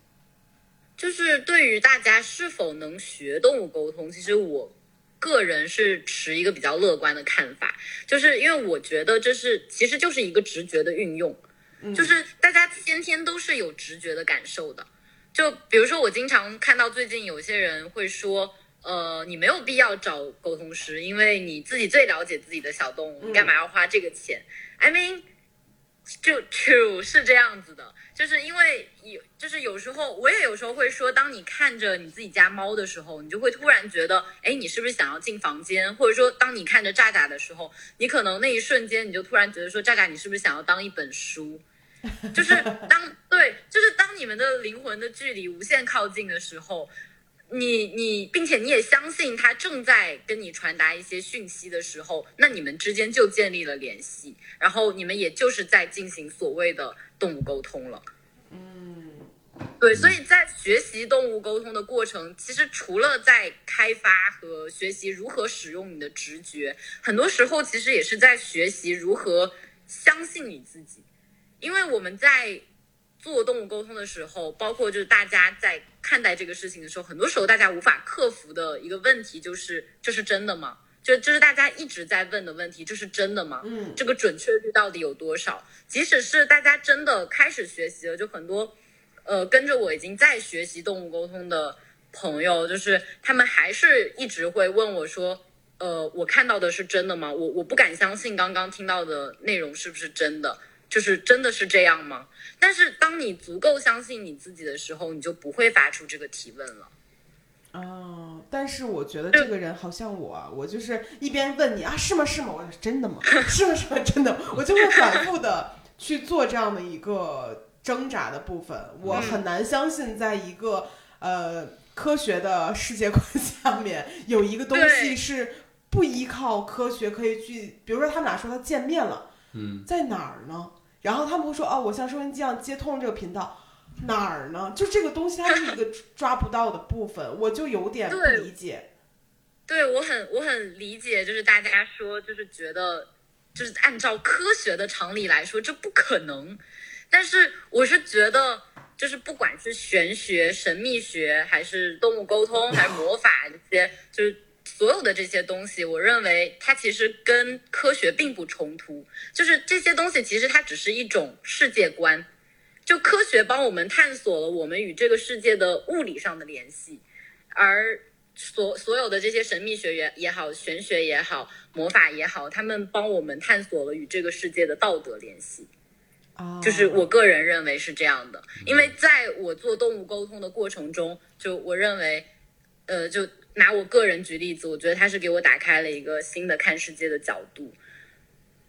就是对于大家是否能学动物沟通，其实我个人是持一个比较乐观的看法，就是因为我觉得这是其实就是一个直觉的运用，就是大家先天都是有直觉的感受的。就比如说，我经常看到最近有些人会说，呃，你没有必要找沟通师，因为你自己最了解自己的小动物，你干嘛要花这个钱？I mean，就 true 是这样子的，就是因为有，就是有时候我也有时候会说，当你看着你自己家猫的时候，你就会突然觉得，哎，你是不是想要进房间？或者说，当你看着炸炸的时候，你可能那一瞬间你就突然觉得说，炸炸，你是不是想要当一本书？就是当对，就是当你们的灵魂的距离无限靠近的时候，你你，并且你也相信他正在跟你传达一些讯息的时候，那你们之间就建立了联系，然后你们也就是在进行所谓的动物沟通了。嗯，对，所以在学习动物沟通的过程，其实除了在开发和学习如何使用你的直觉，很多时候其实也是在学习如何相信你自己。因为我们在做动物沟通的时候，包括就是大家在看待这个事情的时候，很多时候大家无法克服的一个问题就是：这是真的吗？就就是大家一直在问的问题，这是真的吗？嗯这个准确率到底有多少？即使是大家真的开始学习了，就很多呃跟着我已经在学习动物沟通的朋友，就是他们还是一直会问我说。呃，我看到的是真的吗？我我不敢相信刚刚听到的内容是不是真的，就是真的是这样吗？但是当你足够相信你自己的时候，你就不会发出这个提问了。哦，但是我觉得这个人好像我啊，我就是一边问你啊，是吗？是吗？我说真的吗？(laughs) 是吗？是吗？真的，我就会反复的去做这样的一个挣扎的部分。我很难相信，在一个呃科学的世界观下面，有一个东西是不依靠科学可以去，比如说他们俩说他见面了，嗯，在哪儿呢？然后他们会说哦，我像收音机一样接通这个频道。哪儿呢？就这个东西，它是一个 (laughs) 抓不到的部分，我就有点不理解。对我很我很理解，就是大家说就是觉得就是按照科学的常理来说这不可能，但是我是觉得就是不管是玄学、神秘学，还是动物沟通，还是魔法这些，就是所有的这些东西，我认为它其实跟科学并不冲突，就是这些东西其实它只是一种世界观。就科学帮我们探索了我们与这个世界的物理上的联系，而所所有的这些神秘学也也好，玄学也好，魔法也好，他们帮我们探索了与这个世界的道德联系。啊，就是我个人认为是这样的，因为在我做动物沟通的过程中，就我认为，呃，就拿我个人举例子，我觉得它是给我打开了一个新的看世界的角度。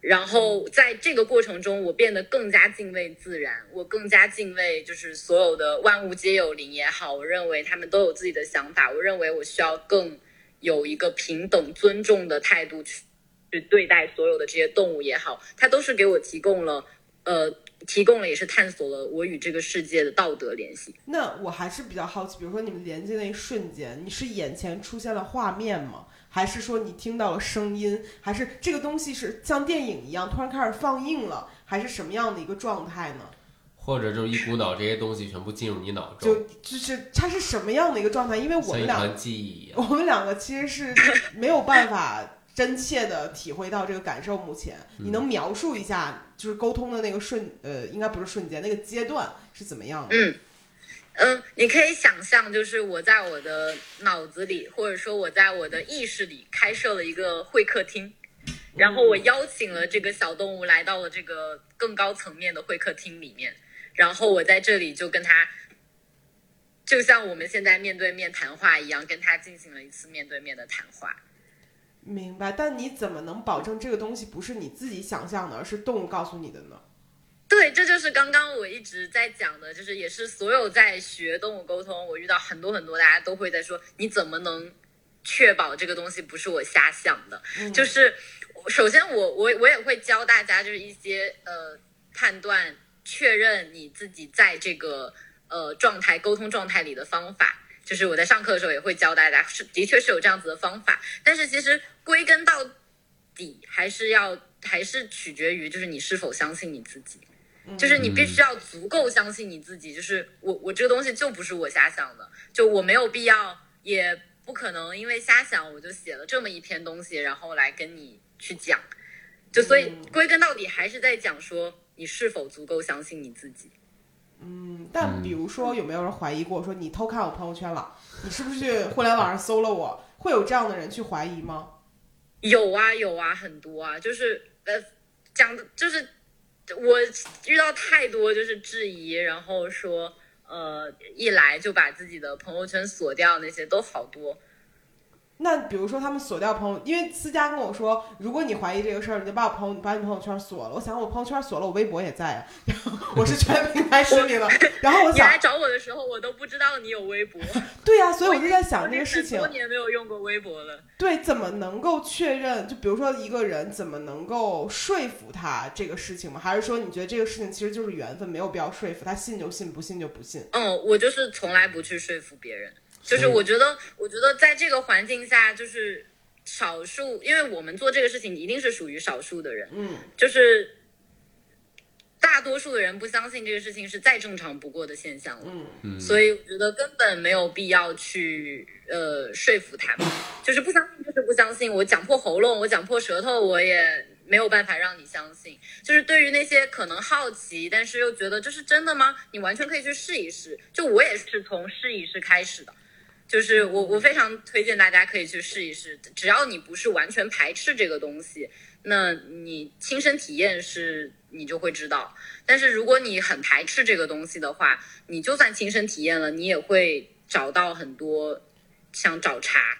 然后在这个过程中，我变得更加敬畏自然，我更加敬畏就是所有的万物皆有灵也好，我认为他们都有自己的想法，我认为我需要更有一个平等尊重的态度去去对待所有的这些动物也好，它都是给我提供了呃提供了也是探索了我与这个世界的道德联系。那我还是比较好奇，比如说你们连接那一瞬间，你是眼前出现了画面吗？还是说你听到了声音？还是这个东西是像电影一样突然开始放映了？还是什么样的一个状态呢？或者就是一股脑这些东西全部进入你脑中，就就是它是什么样的一个状态？因为我们俩像一团记忆一样。(laughs) 我们两个其实是没有办法真切的体会到这个感受。目前，你能描述一下，就是沟通的那个瞬，呃，应该不是瞬间，那个阶段是怎么样的？嗯嗯，你可以想象，就是我在我的脑子里，或者说我在我的意识里开设了一个会客厅，然后我邀请了这个小动物来到了这个更高层面的会客厅里面，然后我在这里就跟他，就像我们现在面对面谈话一样，跟他进行了一次面对面的谈话。明白。但你怎么能保证这个东西不是你自己想象的，而是动物告诉你的呢？对，这就是刚刚我一直在讲的，就是也是所有在学动物沟通，我遇到很多很多，大家都会在说，你怎么能确保这个东西不是我瞎想的？嗯就是首先我我我也会教大家，就是一些呃判断、确认你自己在这个呃状态沟通状态里的方法。就是我在上课的时候也会教大家，是的确是有这样子的方法，但是其实归根到底还是要还是取决于就是你是否相信你自己。就是你必须要足够相信你自己，就是我我这个东西就不是我瞎想的，就我没有必要，也不可能因为瞎想我就写了这么一篇东西，然后来跟你去讲，就所以归根到底还是在讲说你是否足够相信你自己。嗯，但比如说有没有人怀疑过，说你偷看我朋友圈了，你是不是去互联网上搜了我？会有这样的人去怀疑吗？有啊有啊，很多啊，就是呃讲的就是我遇到太多就是质疑，然后说呃一来就把自己的朋友圈锁掉，那些都好多。那比如说他们锁掉朋友，因为思佳跟我说，如果你怀疑这个事儿，你就把我朋友把你朋友圈锁了。我想我朋友圈锁了，我微博也在啊，然后 (laughs) (laughs) 我是全平台失灵了。然后我想你来，找我的时候，我都不知道你有微博。(laughs) 对呀、所以我就在想这个事情很多，年没有用过微博了。对，怎么能够确认？就比如说一个人怎么能够说服他这个事情吗？还是说你觉得这个事情其实就是缘分，没有必要说服他，信就信，不信就不信？嗯，我就是从来不去说服别人，就是我觉得，我觉得在这个环境下，就是少数，因为我们做这个事情一定是属于少数的人，嗯，就是大多数的人不相信这个事情是再正常不过的现象了。嗯嗯，所以我觉得根本没有必要去呃说服他们，就是不相信就是不相信。我讲破喉咙，我讲破舌头，我也没有办法让你相信。就是对于那些可能好奇，但是又觉得这是真的吗？你完全可以去试一试。就我也是从试一试开始的。就是我，我非常推荐大家可以去试一试，只要你不是完全排斥这个东西，那你亲身体验是你就会知道。但是如果你很排斥这个东西的话，你就算亲身体验了，你也会找到很多想找茬，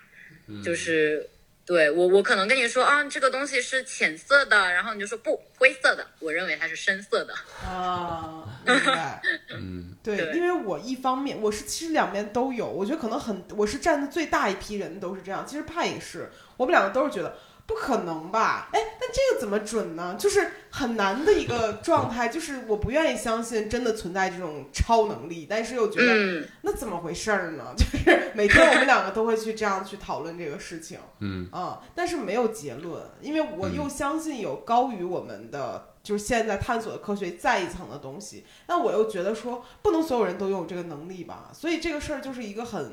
就是对我我可能跟你说啊，这个东西是浅色的，然后你就说不灰色的，我认为它是深色的。啊，明白。(laughs) 嗯，对，因为我一方面我是其实两边都有，我觉得可能很我是站的最大一批人都是这样，其实怕也是，我们两个都是觉得不可能吧？哎，但这个怎么准呢？就是很难的一个状态，(laughs) 就是我不愿意相信真的存在这种超能力，但是又觉得、嗯，那怎么回事儿呢？(laughs) 就是每天我们两个都会去这样去讨论这个事情，嗯啊、但是没有结论，因为我又相信有高于我们的，就是现在探索的科学再一层的东西，那我又觉得说不能所有人都拥有这个能力吧，所以这个事儿就是一个很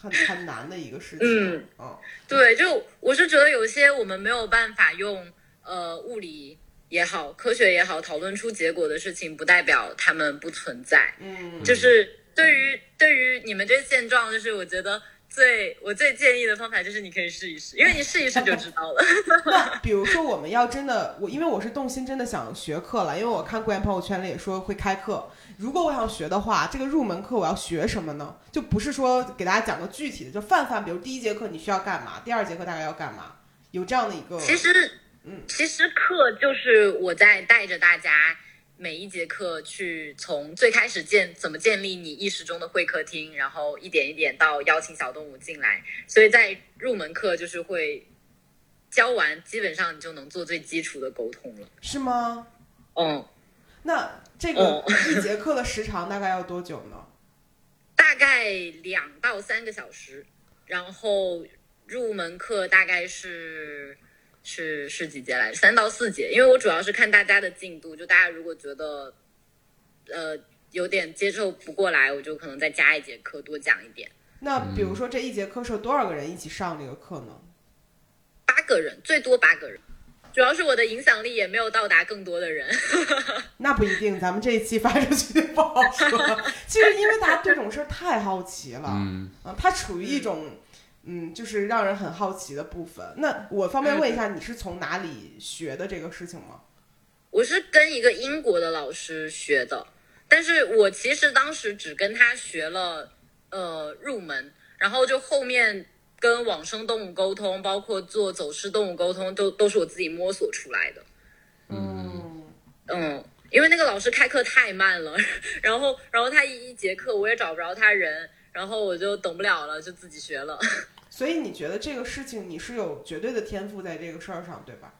很很难的一个事情，嗯啊对，就我是觉得有些我们没有办法用呃物理也好，科学也好讨论出结果的事情，不代表他们不存在。嗯，就是对于对于你们这现状，就是我觉得最我最建议的方法就是你可以试一试，因为你试一试就知道了。(laughs) 那比如说我们要真的我，因为我是动心真的想学课了，因为我看顾言朋友圈里也说会开课。如果我想学的话，这个入门课我要学什么呢？就不是说给大家讲个具体的，就泛泛，比如第一节课你需要干嘛，第二节课大概要干嘛，有这样的一个。其实嗯，其实课就是我在带着大家每一节课去从最开始建怎么建立你意识中的会客厅，然后一点一点到邀请小动物进来，所以在入门课就是会教完，基本上你就能做最基础的沟通了。是吗？嗯，那这个一节课的时长大概要多久呢？(laughs) 大概两到三个小时，然后入门课大概是是是几节来着？三到四节，因为我主要是看大家的进度，就大家如果觉得呃有点接受不过来，我就可能再加一节课，多讲一点。那比如说这一节课是有多少个人一起上这个课呢？八个人，最多八个人。主要是我的影响力也没有到达更多的人。(laughs) 那不一定，咱们这一期发出去不好说。(laughs) 其实因为大家对这种事儿太好奇了，嗯啊，它处于一种嗯，就是让人很好奇的部分。那我方便问一下，你是从哪里学的这个事情吗？(laughs) 我是跟一个英国的老师学的，但是我其实当时只跟他学了呃入门，然后就后面跟往生动物沟通，包括做走失动物沟通，都都是我自己摸索出来的。嗯，嗯，因为那个老师开课太慢了，然后然后他一一节课我也找不着他人，然后我就等不了了，就自己学了。(laughs) 所以你觉得这个事情你是有绝对的天赋在这个事儿上，对吧？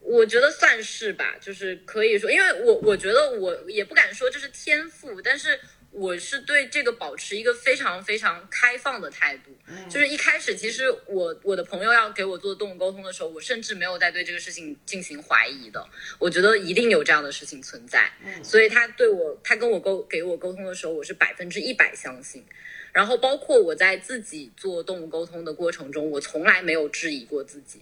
我觉得算是吧，就是可以说，因为我我觉得我也不敢说这是天赋，但是我是对这个保持一个非常非常开放的态度。就是一开始，其实我我的朋友要给我做动物沟通的时候，我甚至没有在对这个事情进行怀疑的。我觉得一定有这样的事情存在，所以他对我，他跟我沟给我沟通的时候，我是百分之一百相信。然后包括我在自己做动物沟通的过程中，我从来没有质疑过自己。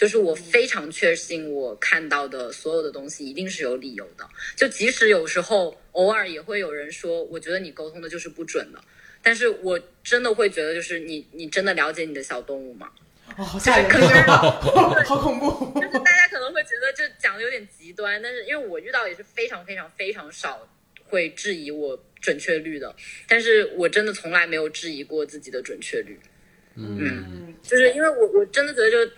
就是我非常确信，我看到的所有的东西一定是有理由的。就即使有时候偶尔也会有人说，我觉得你沟通的就是不准的，但是我真的会觉得，就是你你真的了解你的小动物吗？(laughs) 哦，好吓人，可能 (laughs) 好恐怖。就是大家可能会觉得这讲的有点极端，但是因为我遇到也是非常非常非常少会质疑我准确率的，但是我真的从来没有质疑过自己的准确率。嗯，就是因为我我真的觉得就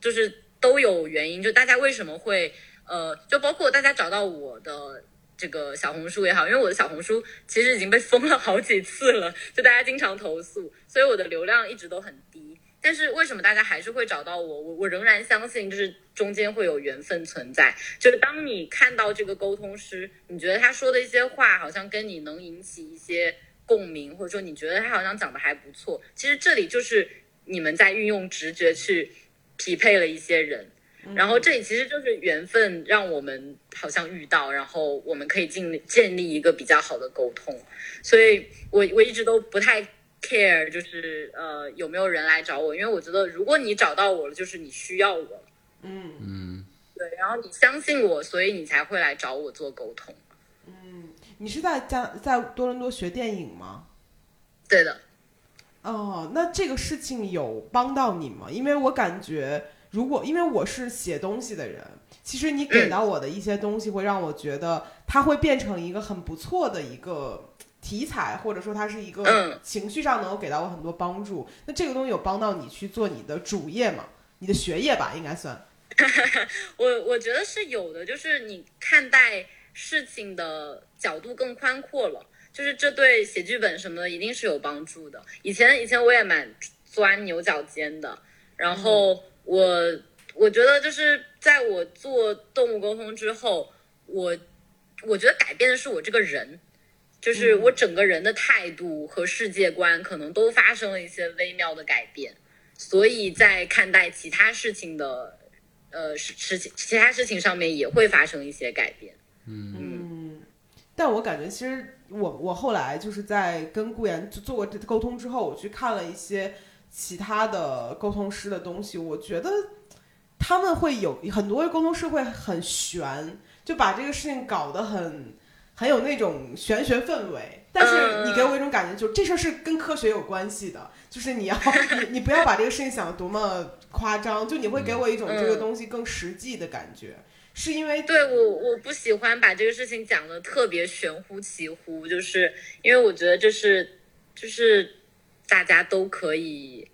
就是都有原因，就大家为什么会呃，就包括大家找到我的这个小红书也好，因为我的小红书其实已经被封了好几次了，就大家经常投诉，所以我的流量一直都很低。但是为什么大家还是会找到我？我我仍然相信，就是中间会有缘分存在。就是当你看到这个沟通师，你觉得他说的一些话好像跟你能引起一些共鸣，或者说你觉得他好像讲的还不错，其实这里就是你们在运用直觉去匹配了一些人。然后这里其实就是缘分，让我们好像遇到，然后我们可以建建立一个比较好的沟通。所以我我一直都不太 care，就是呃有没有人来找我，因为我觉得如果你找到我了，就是你需要我了，嗯嗯，对，然后你相信我，所以你才会来找我做沟通。嗯，你是在加在多伦多学电影吗？对的，哦，那这个事情有帮到你吗？因为我感觉，如果因为我是写东西的人，其实你给到我的一些东西，会让我觉得它会变成一个很不错的一个题材，或者说它是一个嗯情绪上能够给到我很多帮助。那这个东西有帮到你去做你的主业吗？你的学业吧，应该算。(laughs) 我我觉得是有的，就是你看待事情的角度更宽阔了，就是这对写剧本什么的一定是有帮助的。以前以前我也蛮钻牛角尖的，然后我我觉得就是在我做动物沟通之后，我我觉得改变的是我这个人。就是我整个人的态度和世界观可能都发生了一些微妙的改变，所以在看待其他事情的呃事事情其他事情上面也会发生一些改变。嗯，但我感觉其实我我后来就是在跟顾言做过沟通之后，我去看了一些其他的沟通师的东西，我觉得他们会有很多沟通师会很玄，就把这个事情搞得很很有那种玄学氛围。但是你给我一种感觉，就这事儿是跟科学有关系的，就是你要你你不要把这个事情想得多么夸张，就你会给我一种这个东西更实际的感觉。是因为对我我不喜欢把这个事情讲的特别玄乎其乎，就是因为我觉得这是就是大家都可以，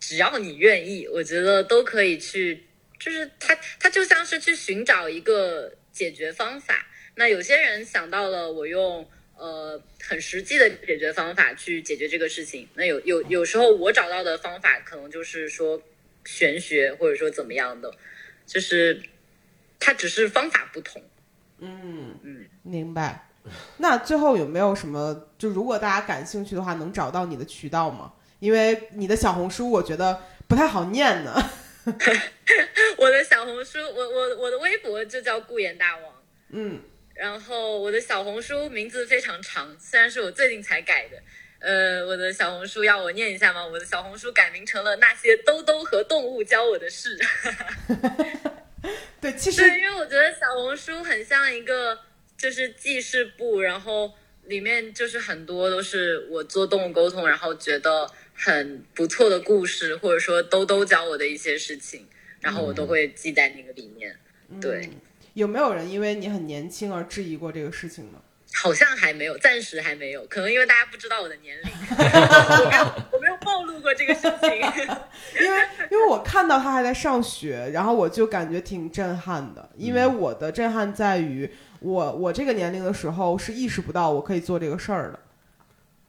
只要你愿意，我觉得都可以去，就是它它就像是去寻找一个解决方法。那有些人想到了我用呃很实际的解决方法去解决这个事情，那有有有时候我找到的方法可能就是说玄学或者说怎么样的，就是它只是方法不同。嗯嗯，明白。那最后有没有什么？就如果大家感兴趣的话，能找到你的渠道吗？因为你的小红书我觉得不太好念呢。(laughs) 我的小红书，我我我的微博就叫顾言大王，嗯，然后我的小红书名字非常长，虽然是我最近才改的。呃，我的小红书要我念一下吗？我的小红书改名成了那些兜兜和动物教我的事。(laughs) 对，其实对，因为我觉得小红书很像一个就是记事簿，然后里面就是很多都是我做动物沟通，然后觉得很不错的故事，或者说兜兜教我的一些事情，然后我都会记在那个里面。对，嗯有没有人因为你很年轻而质疑过这个事情呢？好像还没有，暂时还没有，可能因为大家不知道我的年龄，(laughs) (laughs) 暴露过这个事情。(laughs) 因为因为我看到他还在上学，然后我就感觉挺震撼的。因为我的震撼在于，我我这个年龄的时候是意识不到我可以做这个事儿的，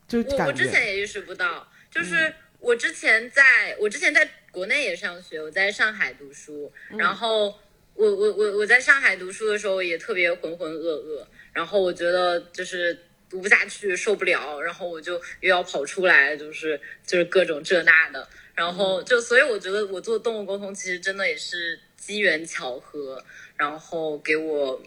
就我我之前也意识不到，就是我之前在我之前在国内也上学，我在上海读书，然后我我我我在上海读书的时候也特别浑浑噩噩，然后我觉得就是读不下去，受不了，然后我就又要跑出来，就是就是各种这那的，然后就所以我觉得我做动物沟通其实真的也是机缘巧合，然后给我。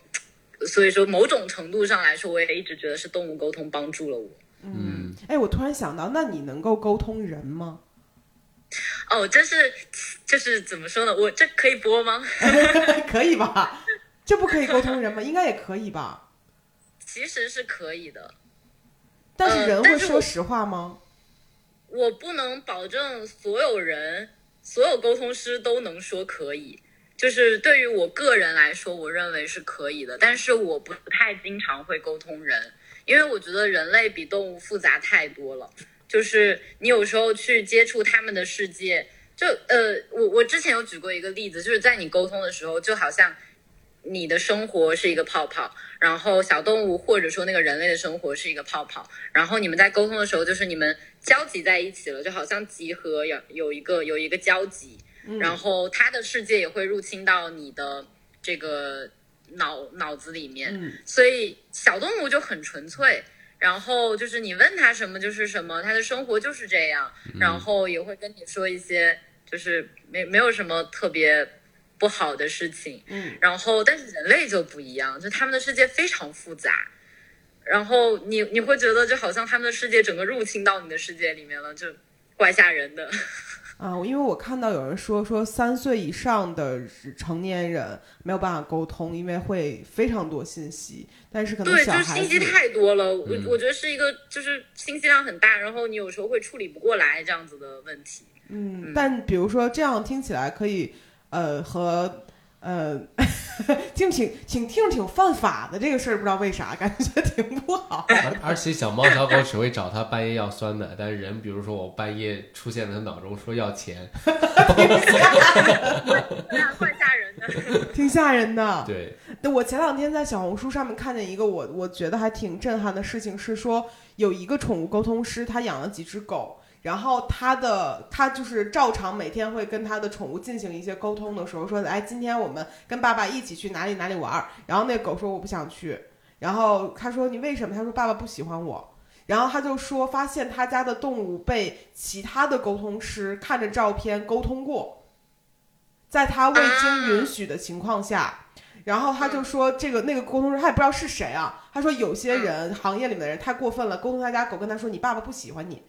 所以说，某种程度上来说，我也一直觉得是动物沟通帮助了我。嗯，哎，我突然想到，那你能够沟通人吗？哦，这是就是怎么说呢？我这可以播吗？(laughs) 可以吧？这不可以沟通人吗？应该也可以吧？其实是可以的，但是呃人会说实话吗？我不能保证所有人、所有沟通师都能说可以。就是对于我个人来说，我认为是可以的，但是我不太经常会沟通人，因为我觉得人类比动物复杂太多了。就是你有时候去接触他们的世界，就呃，我我之前有举过一个例子，就是在你沟通的时候，就好像你的生活是一个泡泡，然后小动物或者说那个人类的生活是一个泡泡，然后你们在沟通的时候，就是你们交集在一起了，就好像集合有有一个有一个交集，然后他的世界也会入侵到你的这个脑脑子里面，嗯所以小动物就很纯粹。然后就是你问它什么就是什么，它的生活就是这样，然后也会跟你说一些就是没没有什么特别不好的事情，嗯，然后但是人类就不一样，就他们的世界非常复杂，然后你你会觉得就好像他们的世界整个入侵到你的世界里面了，就怪吓人的。(laughs) 啊，因为我看到有人说说三岁以上的成年人没有办法沟通，因为会非常多信息，但是可能对，就是信息太多了，我、嗯。我觉得是一个就是信息量很大，然后你有时候会处理不过来这样子的问题。嗯，但比如说这样听起来可以，呃，和呃，(laughs) 听挺挺听着挺犯法的这个事儿，不知道为啥感觉挺不好。(laughs) 而而且小猫小狗只会找他半夜要酸奶，但是人，比如说我半夜出现在他脑中说要钱，对啊，怪吓人的。(laughs) 挺吓人的。对，对，我前两天在小红书上面看见一个我我觉得还挺震撼的事情，是说有一个宠物沟通师，他养了几只狗，然后他的他就是照常每天会跟他的宠物进行一些沟通的时候，说，哎，今天我们跟爸爸一起去哪里哪里玩儿，然后那个狗说我不想去，然后他说你为什么？他说爸爸不喜欢我。然后他就说，发现他家的动物被其他的沟通师看着照片沟通过，在他未经允许的情况下，然后他就说，这个那个沟通师他也不知道是谁啊。他说有些人行业里面的人太过分了，沟通他家狗跟他说你爸爸不喜欢你，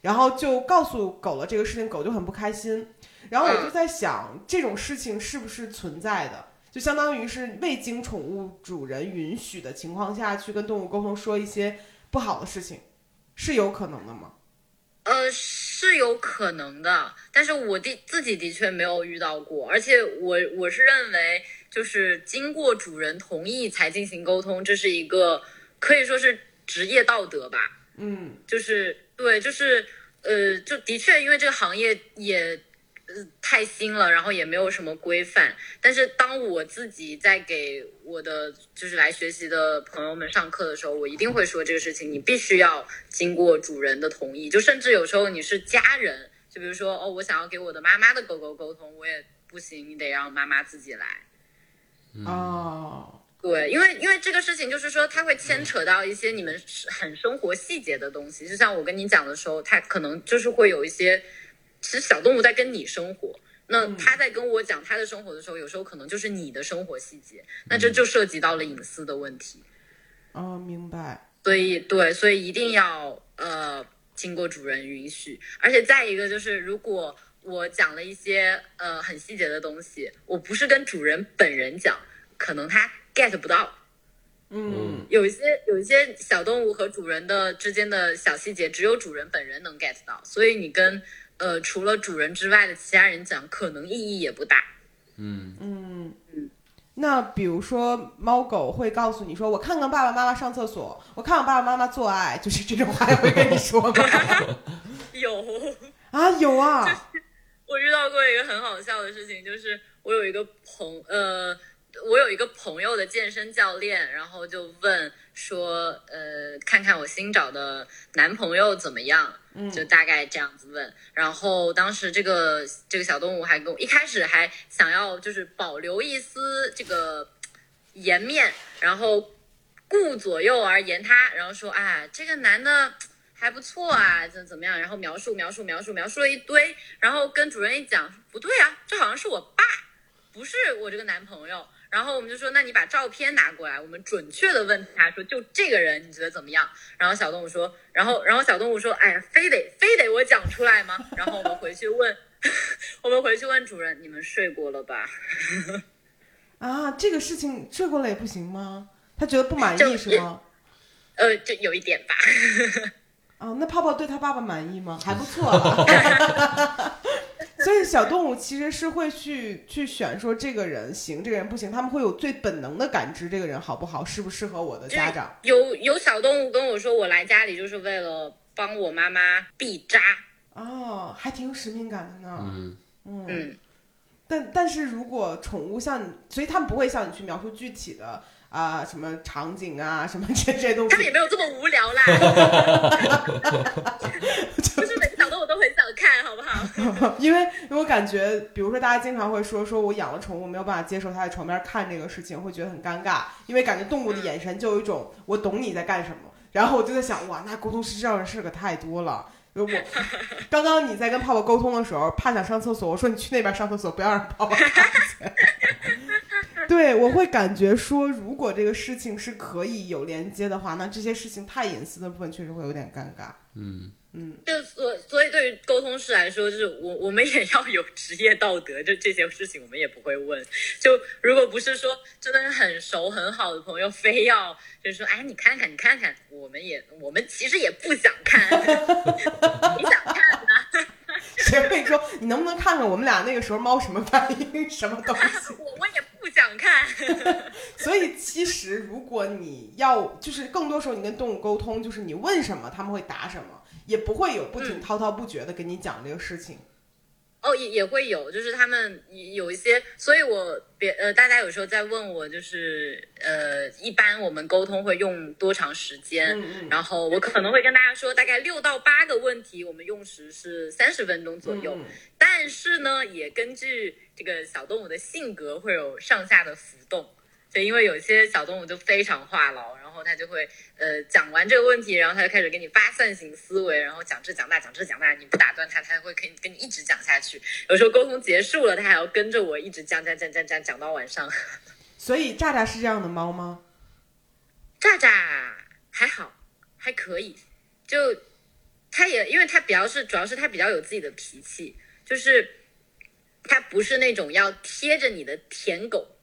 然后就告诉狗了这个事情，狗就很不开心。然后我就在想，这种事情是不是存在的？就相当于是未经宠物主人允许的情况下去跟动物沟通，说一些不好的事情，是有可能的吗？呃，是有可能的，但是我的自己的确没有遇到过，而且我我是认为，就是经过主人同意才进行沟通，这是一个可以说是职业道德吧。嗯就是对，就是呃，就的确，因为这个行业也呃太新了，然后也没有什么规范。但是当我自己在给我的就是来学习的朋友们上课的时候，我一定会说这个事情，你必须要经过主人的同意。就甚至有时候你是家人，就比如说哦，我想要给我的妈妈的狗狗沟通，我也不行，你得让妈妈自己来。哦，对，因为因为这个事情就是说，它会牵扯到一些你们很生活细节的东西。就像我跟你讲的时候，它可能就是会有一些，其实小动物在跟你生活，那它在跟我讲它的生活的时候，有时候可能就是你的生活细节，那这就涉及到了隐私的问题。哦，明白。所以对，所以一定要呃经过主人允许，而且再一个就是，如果我讲了一些呃很细节的东西，我不是跟主人本人讲，可能他 get 不到。嗯有一些有一些小动物和主人的之间的小细节，只有主人本人能 get 到，所以你跟呃除了主人之外的其他人讲，可能意义也不大。嗯，嗯嗯。那比如说，猫狗会告诉你说：“我看看爸爸妈妈上厕所，我看看爸爸妈妈做爱。”就是这种话也会跟你说吗？(laughs) 有，啊，有啊。(laughs) 我遇到过一个很好笑的事情，就是我有一个朋呃，我有一个朋友的健身教练，然后就问说，呃，看看我新找的男朋友怎么样，嗯就大概这样子问。然后当时这个这个小动物还跟我一开始还想要就是保留一丝这个颜面，然后顾左右而言他，然后说啊，这个男的。还不错啊，怎怎么样？然后描述描述描述描述了一堆，然后跟主任一讲，不对啊，这好像是我爸，不是我这个男朋友。然后我们就说，那你把照片拿过来，我们准确的问他说，就这个人你觉得怎么样？然后小动物说，然后然后小动物说，哎呀，非得非得我讲出来吗？然后我们回去问，(laughs) 我们回去问主任，你们睡过了吧？(laughs) 啊，这个事情睡过了也不行吗？他觉得不满意就是吗？呃，就有一点吧。啊，(laughs) 那泡泡对他爸爸满意吗？还不错了。所以小动物其实是会去去选说这个人行，这个人不行，他们会有最本能的感知这个人好不好，适不适合我的家长。有有小动物跟我说，我来家里就是为了帮我妈妈避渣。哦，还挺有使命感的呢。嗯嗯嗯，但但是如果宠物像你，所以他们不会向你去描述具体的啊、什么场景啊什么这这些东西。他们也没有这么无聊啦，(laughs) (laughs) 不是都很想看，好不好？(laughs) 因为因为我感觉，比如说大家经常会说，说我养了宠物没有办法接受它在床边看这个事情，会觉得很尴尬，因为感觉动物的眼神就有一种我懂你在干什么。(laughs) 然后我就在想，哇，那沟通是这样的事可太多了。我刚刚你在跟泡泡沟通的时候，怕想上厕所，我说你去那边上厕所，不要让泡泡看见。(laughs) 对，我会感觉说，如果这个事情是可以有连接的话，那这些事情太隐私的部分确实会有点尴尬。嗯嗯，就所所以对于沟通师来说，就是我我们也要有职业道德，就这些事情我们也不会问。就如果不是说真的是很熟很好的朋友，非要就是说，哎，你看看你看看，我们也我们其实也不想看，(laughs) 你想看啊？(laughs) 谁会说你能不能看看我们俩那个时候猫什么反应，什么东西？(laughs) 我我也不想看。所以其实如果你要，就是更多时候你跟动物沟通，就是你问什么他们会答什么，也不会有不停滔滔不绝的跟你讲这个事情。哦，也也会有，就是他们有一些，所以我别呃，大家有时候在问我，就是呃，一般我们沟通会用多长时间？嗯嗯然后我可能会跟大家说，大概六到八个问题，我们用时是三十分钟左右。嗯但是呢，也根据这个小动物的性格会有上下的浮动。对因为有些小动物就非常话痨，然后他就会呃讲完这个问题，然后他就开始给你发散型思维，然后讲这讲那讲这讲那，你不打断他，他会跟跟你一直讲下去。有时候沟通结束了，他还要跟着我一直讲讲讲讲讲讲到晚上。(laughs) 所以炸炸是这样的猫吗？炸炸还好，还可以，就它也因为它比较是主要是它比较有自己的脾气，就是它不是那种要贴着你的舔狗，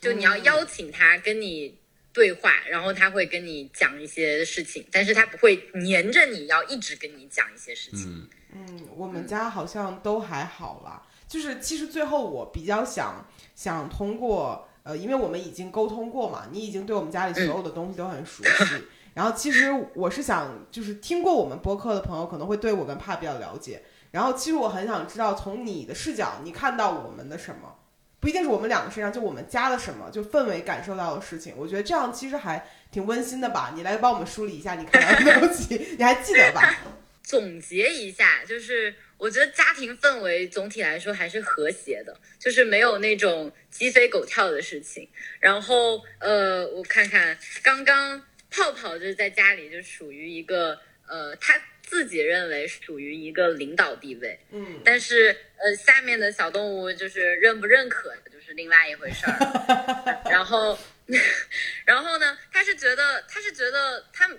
就你要邀请它跟你对话，然后他会跟你讲一些事情，但是他不会黏着你要一直跟你讲一些事情。嗯嗯，我们家好像都还好啦。就是其实最后我比较想想通过呃，因为我们已经沟通过嘛，你已经对我们家里所有的东西都很熟悉，(laughs) 然后其实我是想，就是听过我们播客的朋友可能会对我跟帕比较了解。然后其实我很想知道，从你的视角，你看到我们的什么？不一定是我们两个身上，就我们加了什么，就氛围感受到的事情。我觉得这样其实还挺温馨的吧。你来帮我们梳理一下你看到的东西，(laughs) 你还记得吧？(laughs) 总结一下，就是我觉得家庭氛围总体来说还是和谐的，就是没有那种鸡飞狗跳的事情。然后呃，我看看刚刚泡泡就是在家里就属于一个呃他自己认为属于一个领导地位，嗯，但是呃下面的小动物就是认不认可就是另外一回事儿。(laughs) 然后 (laughs) 然后呢，他是觉得他是觉得他们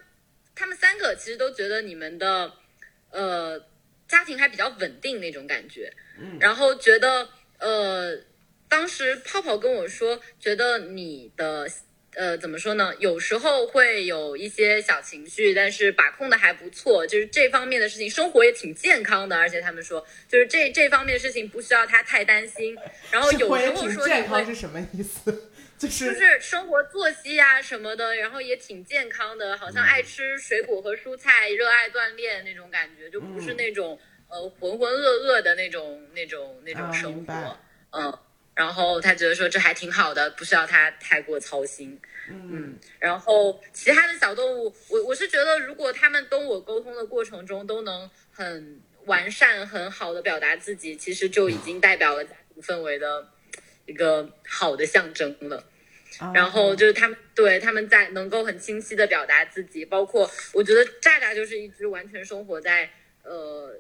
他们三个其实都觉得你们的。呃，家庭还比较稳定那种感觉，嗯，然后觉得呃，当时泡泡跟我说，觉得你的呃怎么说呢？有时候会有一些小情绪，但是把控的还不错，就是这方面的事情，生活也挺健康的，而且他们说，就是这这方面的事情不需要他太担心。然后有时候说健康是什么意思？(laughs) 就是就是生活作息呀什么的，然后也挺健康的，好像爱吃水果和蔬菜，热爱锻炼那种感觉，就不是那种呃浑浑噩噩的那种那种那种生活，嗯。然后他觉得说这还挺好的，不需要他太过操心，嗯。然后其他的小动物，我我是觉得如果他们跟我沟通的过程中都能很完善、很好的表达自己，其实就已经代表了家庭氛围的一个好的象征了。然后就是他们对他们在能够很清晰的表达自己，包括我觉得炸炸就是一只完全生活在呃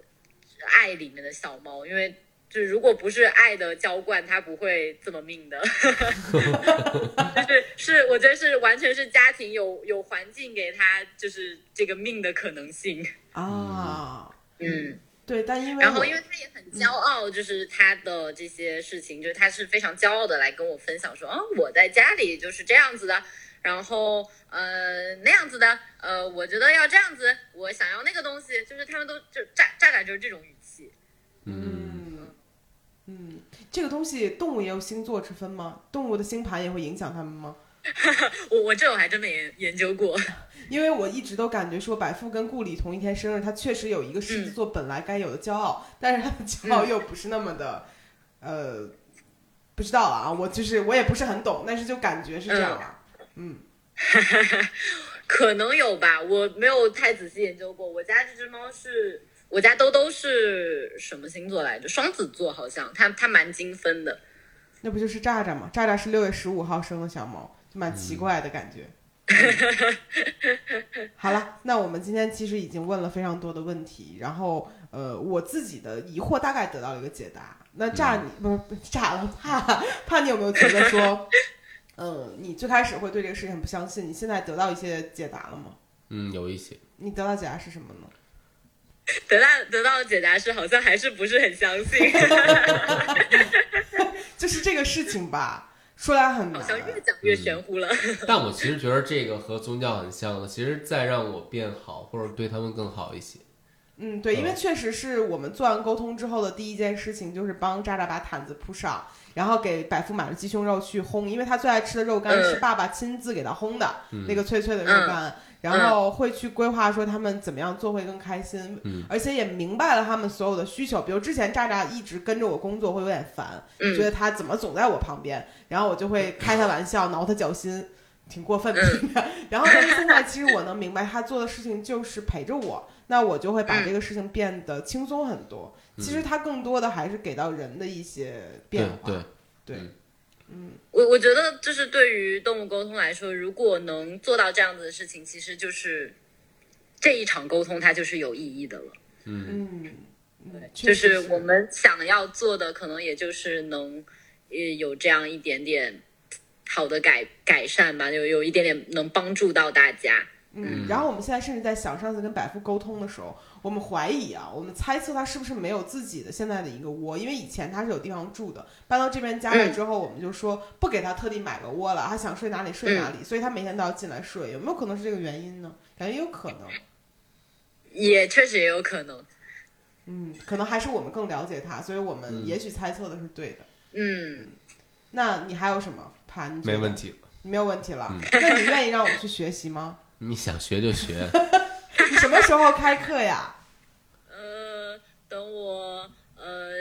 爱里面的小猫，因为就是如果不是爱的浇灌，他不会这么命的。(laughs) 就是是我觉得是完全是家庭有有环境给他就是这个命的可能性啊，嗯。对，但因为然后因为他也很骄傲，就是他的这些事情，就是他是非常骄傲的来跟我分享说，啊，我在家里就是这样子的，然后呃那样子的，呃，我觉得要这样子，我想要那个东西，就是他们都就炸炸炸就是这种语气。嗯嗯，这个东西动物也有星座之分吗？动物的星盘也会影响他们吗？(laughs) 我我这我还真没研研究过。(laughs) 因为我一直都感觉说百富跟顾里同一天生日，他确实有一个狮子座本来该有的骄傲，但是他的骄傲又不是那么的，呃，不知道啊，我就是我也不是很懂，但是就感觉是这样啊，嗯，(laughs) 可能有吧，我没有太仔细研究过。我家这只猫是我家兜兜是什么星座来着？双子座好像，他他蛮精分的。那不就是炸炸吗？炸炸是六月十五号生的小猫，就蛮奇怪的感觉。(laughs) 好了，那我们今天其实已经问了非常多的问题，然后呃，我自己的疑惑大概得到了一个解答。那炸你不是 (laughs) 炸了，怕怕你有没有觉得说，(laughs) 嗯，你最开始会对这个事情不相信，你现在得到一些解答了吗？嗯，有一些。你得到解答是什么呢？(laughs) 得到得到的解答是好像还是不是很相信，(laughs) 就是这个事情吧。说来很难，好像越讲越玄乎了。但我其实觉得这个和宗教很像的，其实在让我变好，或者对他们更好一些。嗯，对，因为确实是我们做完沟通之后的第一件事情，就是帮渣渣把毯子铺上，然后给百富买了鸡胸肉去烘，因为他最爱吃的肉干是爸爸亲自给他烘的，那个脆脆的肉干。然后会去规划说他们怎么样做会更开心，嗯，而且也明白了他们所有的需求。比如之前渣渣一直跟着我工作会有点烦，觉得他怎么总在我旁边，然后我就会开他玩笑，挠他脚心，挺过分的。(laughs) 然后但是现在其实我能明白他做的事情就是陪着我，那我就会把这个事情变得轻松很多。其实他更多的还是给到人的一些变化，对对。嗯，我我觉得就是对于动物沟通来说，如果能做到这样子的事情，其实就是这一场沟通它就是有意义的了。嗯嗯，对，就是我们想要做的，可能也就是能呃有这样一点点好的改改善吧，有有一点点能帮助到大家。嗯，然后我们现在甚至在想，上次跟百富沟通的时候，我们怀疑啊，我们猜测他是不是没有自己的现在的一个窝，因为以前他是有地方住的，搬到这边家里之后，我们就说不给他特地买个窝了，他想睡哪里睡哪里，所以他每天都要进来睡，有没有可能是这个原因呢？感觉有可能，也确实也有可能，嗯，可能还是我们更了解他，所以我们也许猜测的是对的，嗯，那你还有什么盘？没问题，没有问题了，那你愿意让我去学习吗？(laughs) 你想学就学，(laughs) 你什么时候开课呀？呃，等我呃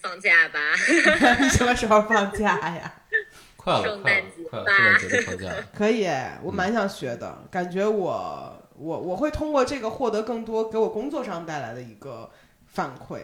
放假吧。你 (laughs) 什么时候放假呀？(laughs) 快了，圣快了诞节，快了，吧圣诞节放假。(laughs) 可以，我蛮想学的，感觉我我我会通过这个获得更多给我工作上带来的一个反馈。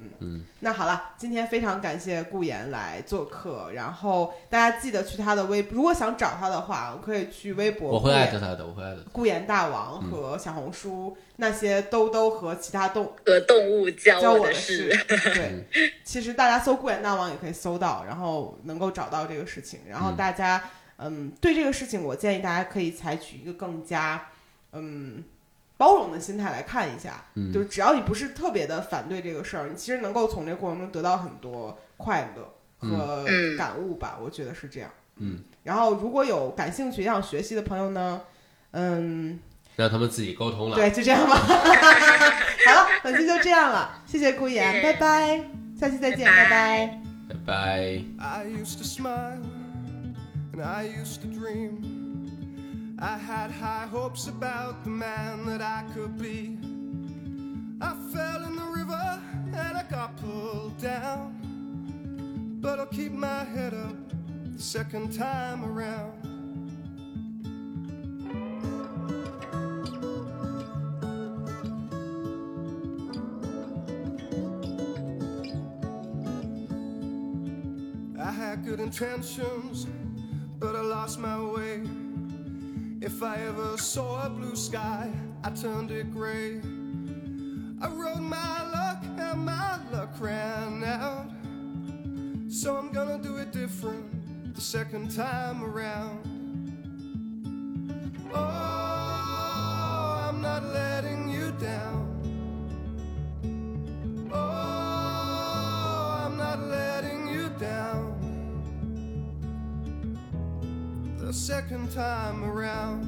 嗯嗯，那好了，今天非常感谢顾岩来做客，然后大家记得去他的微，如果想找他的话，可以去微博，我会艾特他的，我会艾特。顾岩大王嗯和小红书、那些兜兜和其他动和动物教教我的事事。(laughs) (laughs) 对，其实大家搜顾岩大王也可以搜到，然后能够找到这个事情。然后嗯大家，嗯，对这个事情，我建议大家可以采取一个更加，嗯，包容的心态来看一下。嗯就是只要你不是特别的反对这个事儿，你其实能够从这个过程中得到很多快乐和嗯感悟吧。我觉得是这样。嗯，然后如果有感兴趣想学习的朋友呢，嗯，让他们自己沟通了。对，就这样吧。(laughs) 好了，本期就这样了，谢谢顾妍，谢谢拜拜，下期再见，拜拜拜拜。I had high hopes about the man that I could be. I fell in the river and I got pulled down. But I'll keep my head up the second time around. I had good intentions, but I lost my way. If I ever saw a blue sky, I turned it gray. I rode my luck and my luck ran out. So I'm gonna do it different the second time around. Oh, I'm not letting you down. Oh, The second time around.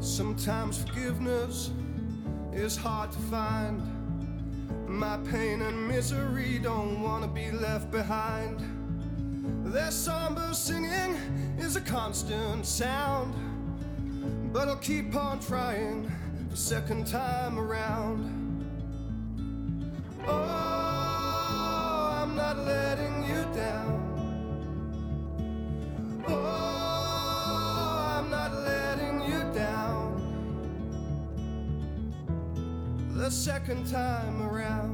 Sometimes forgiveness is hard to find. My pain and misery don't wanna be left behind. Their somber singing is a constant sound. But I'll keep on trying the second time around. Oh, I'm not letting you down. Oh, I'm not letting you down. The second time around.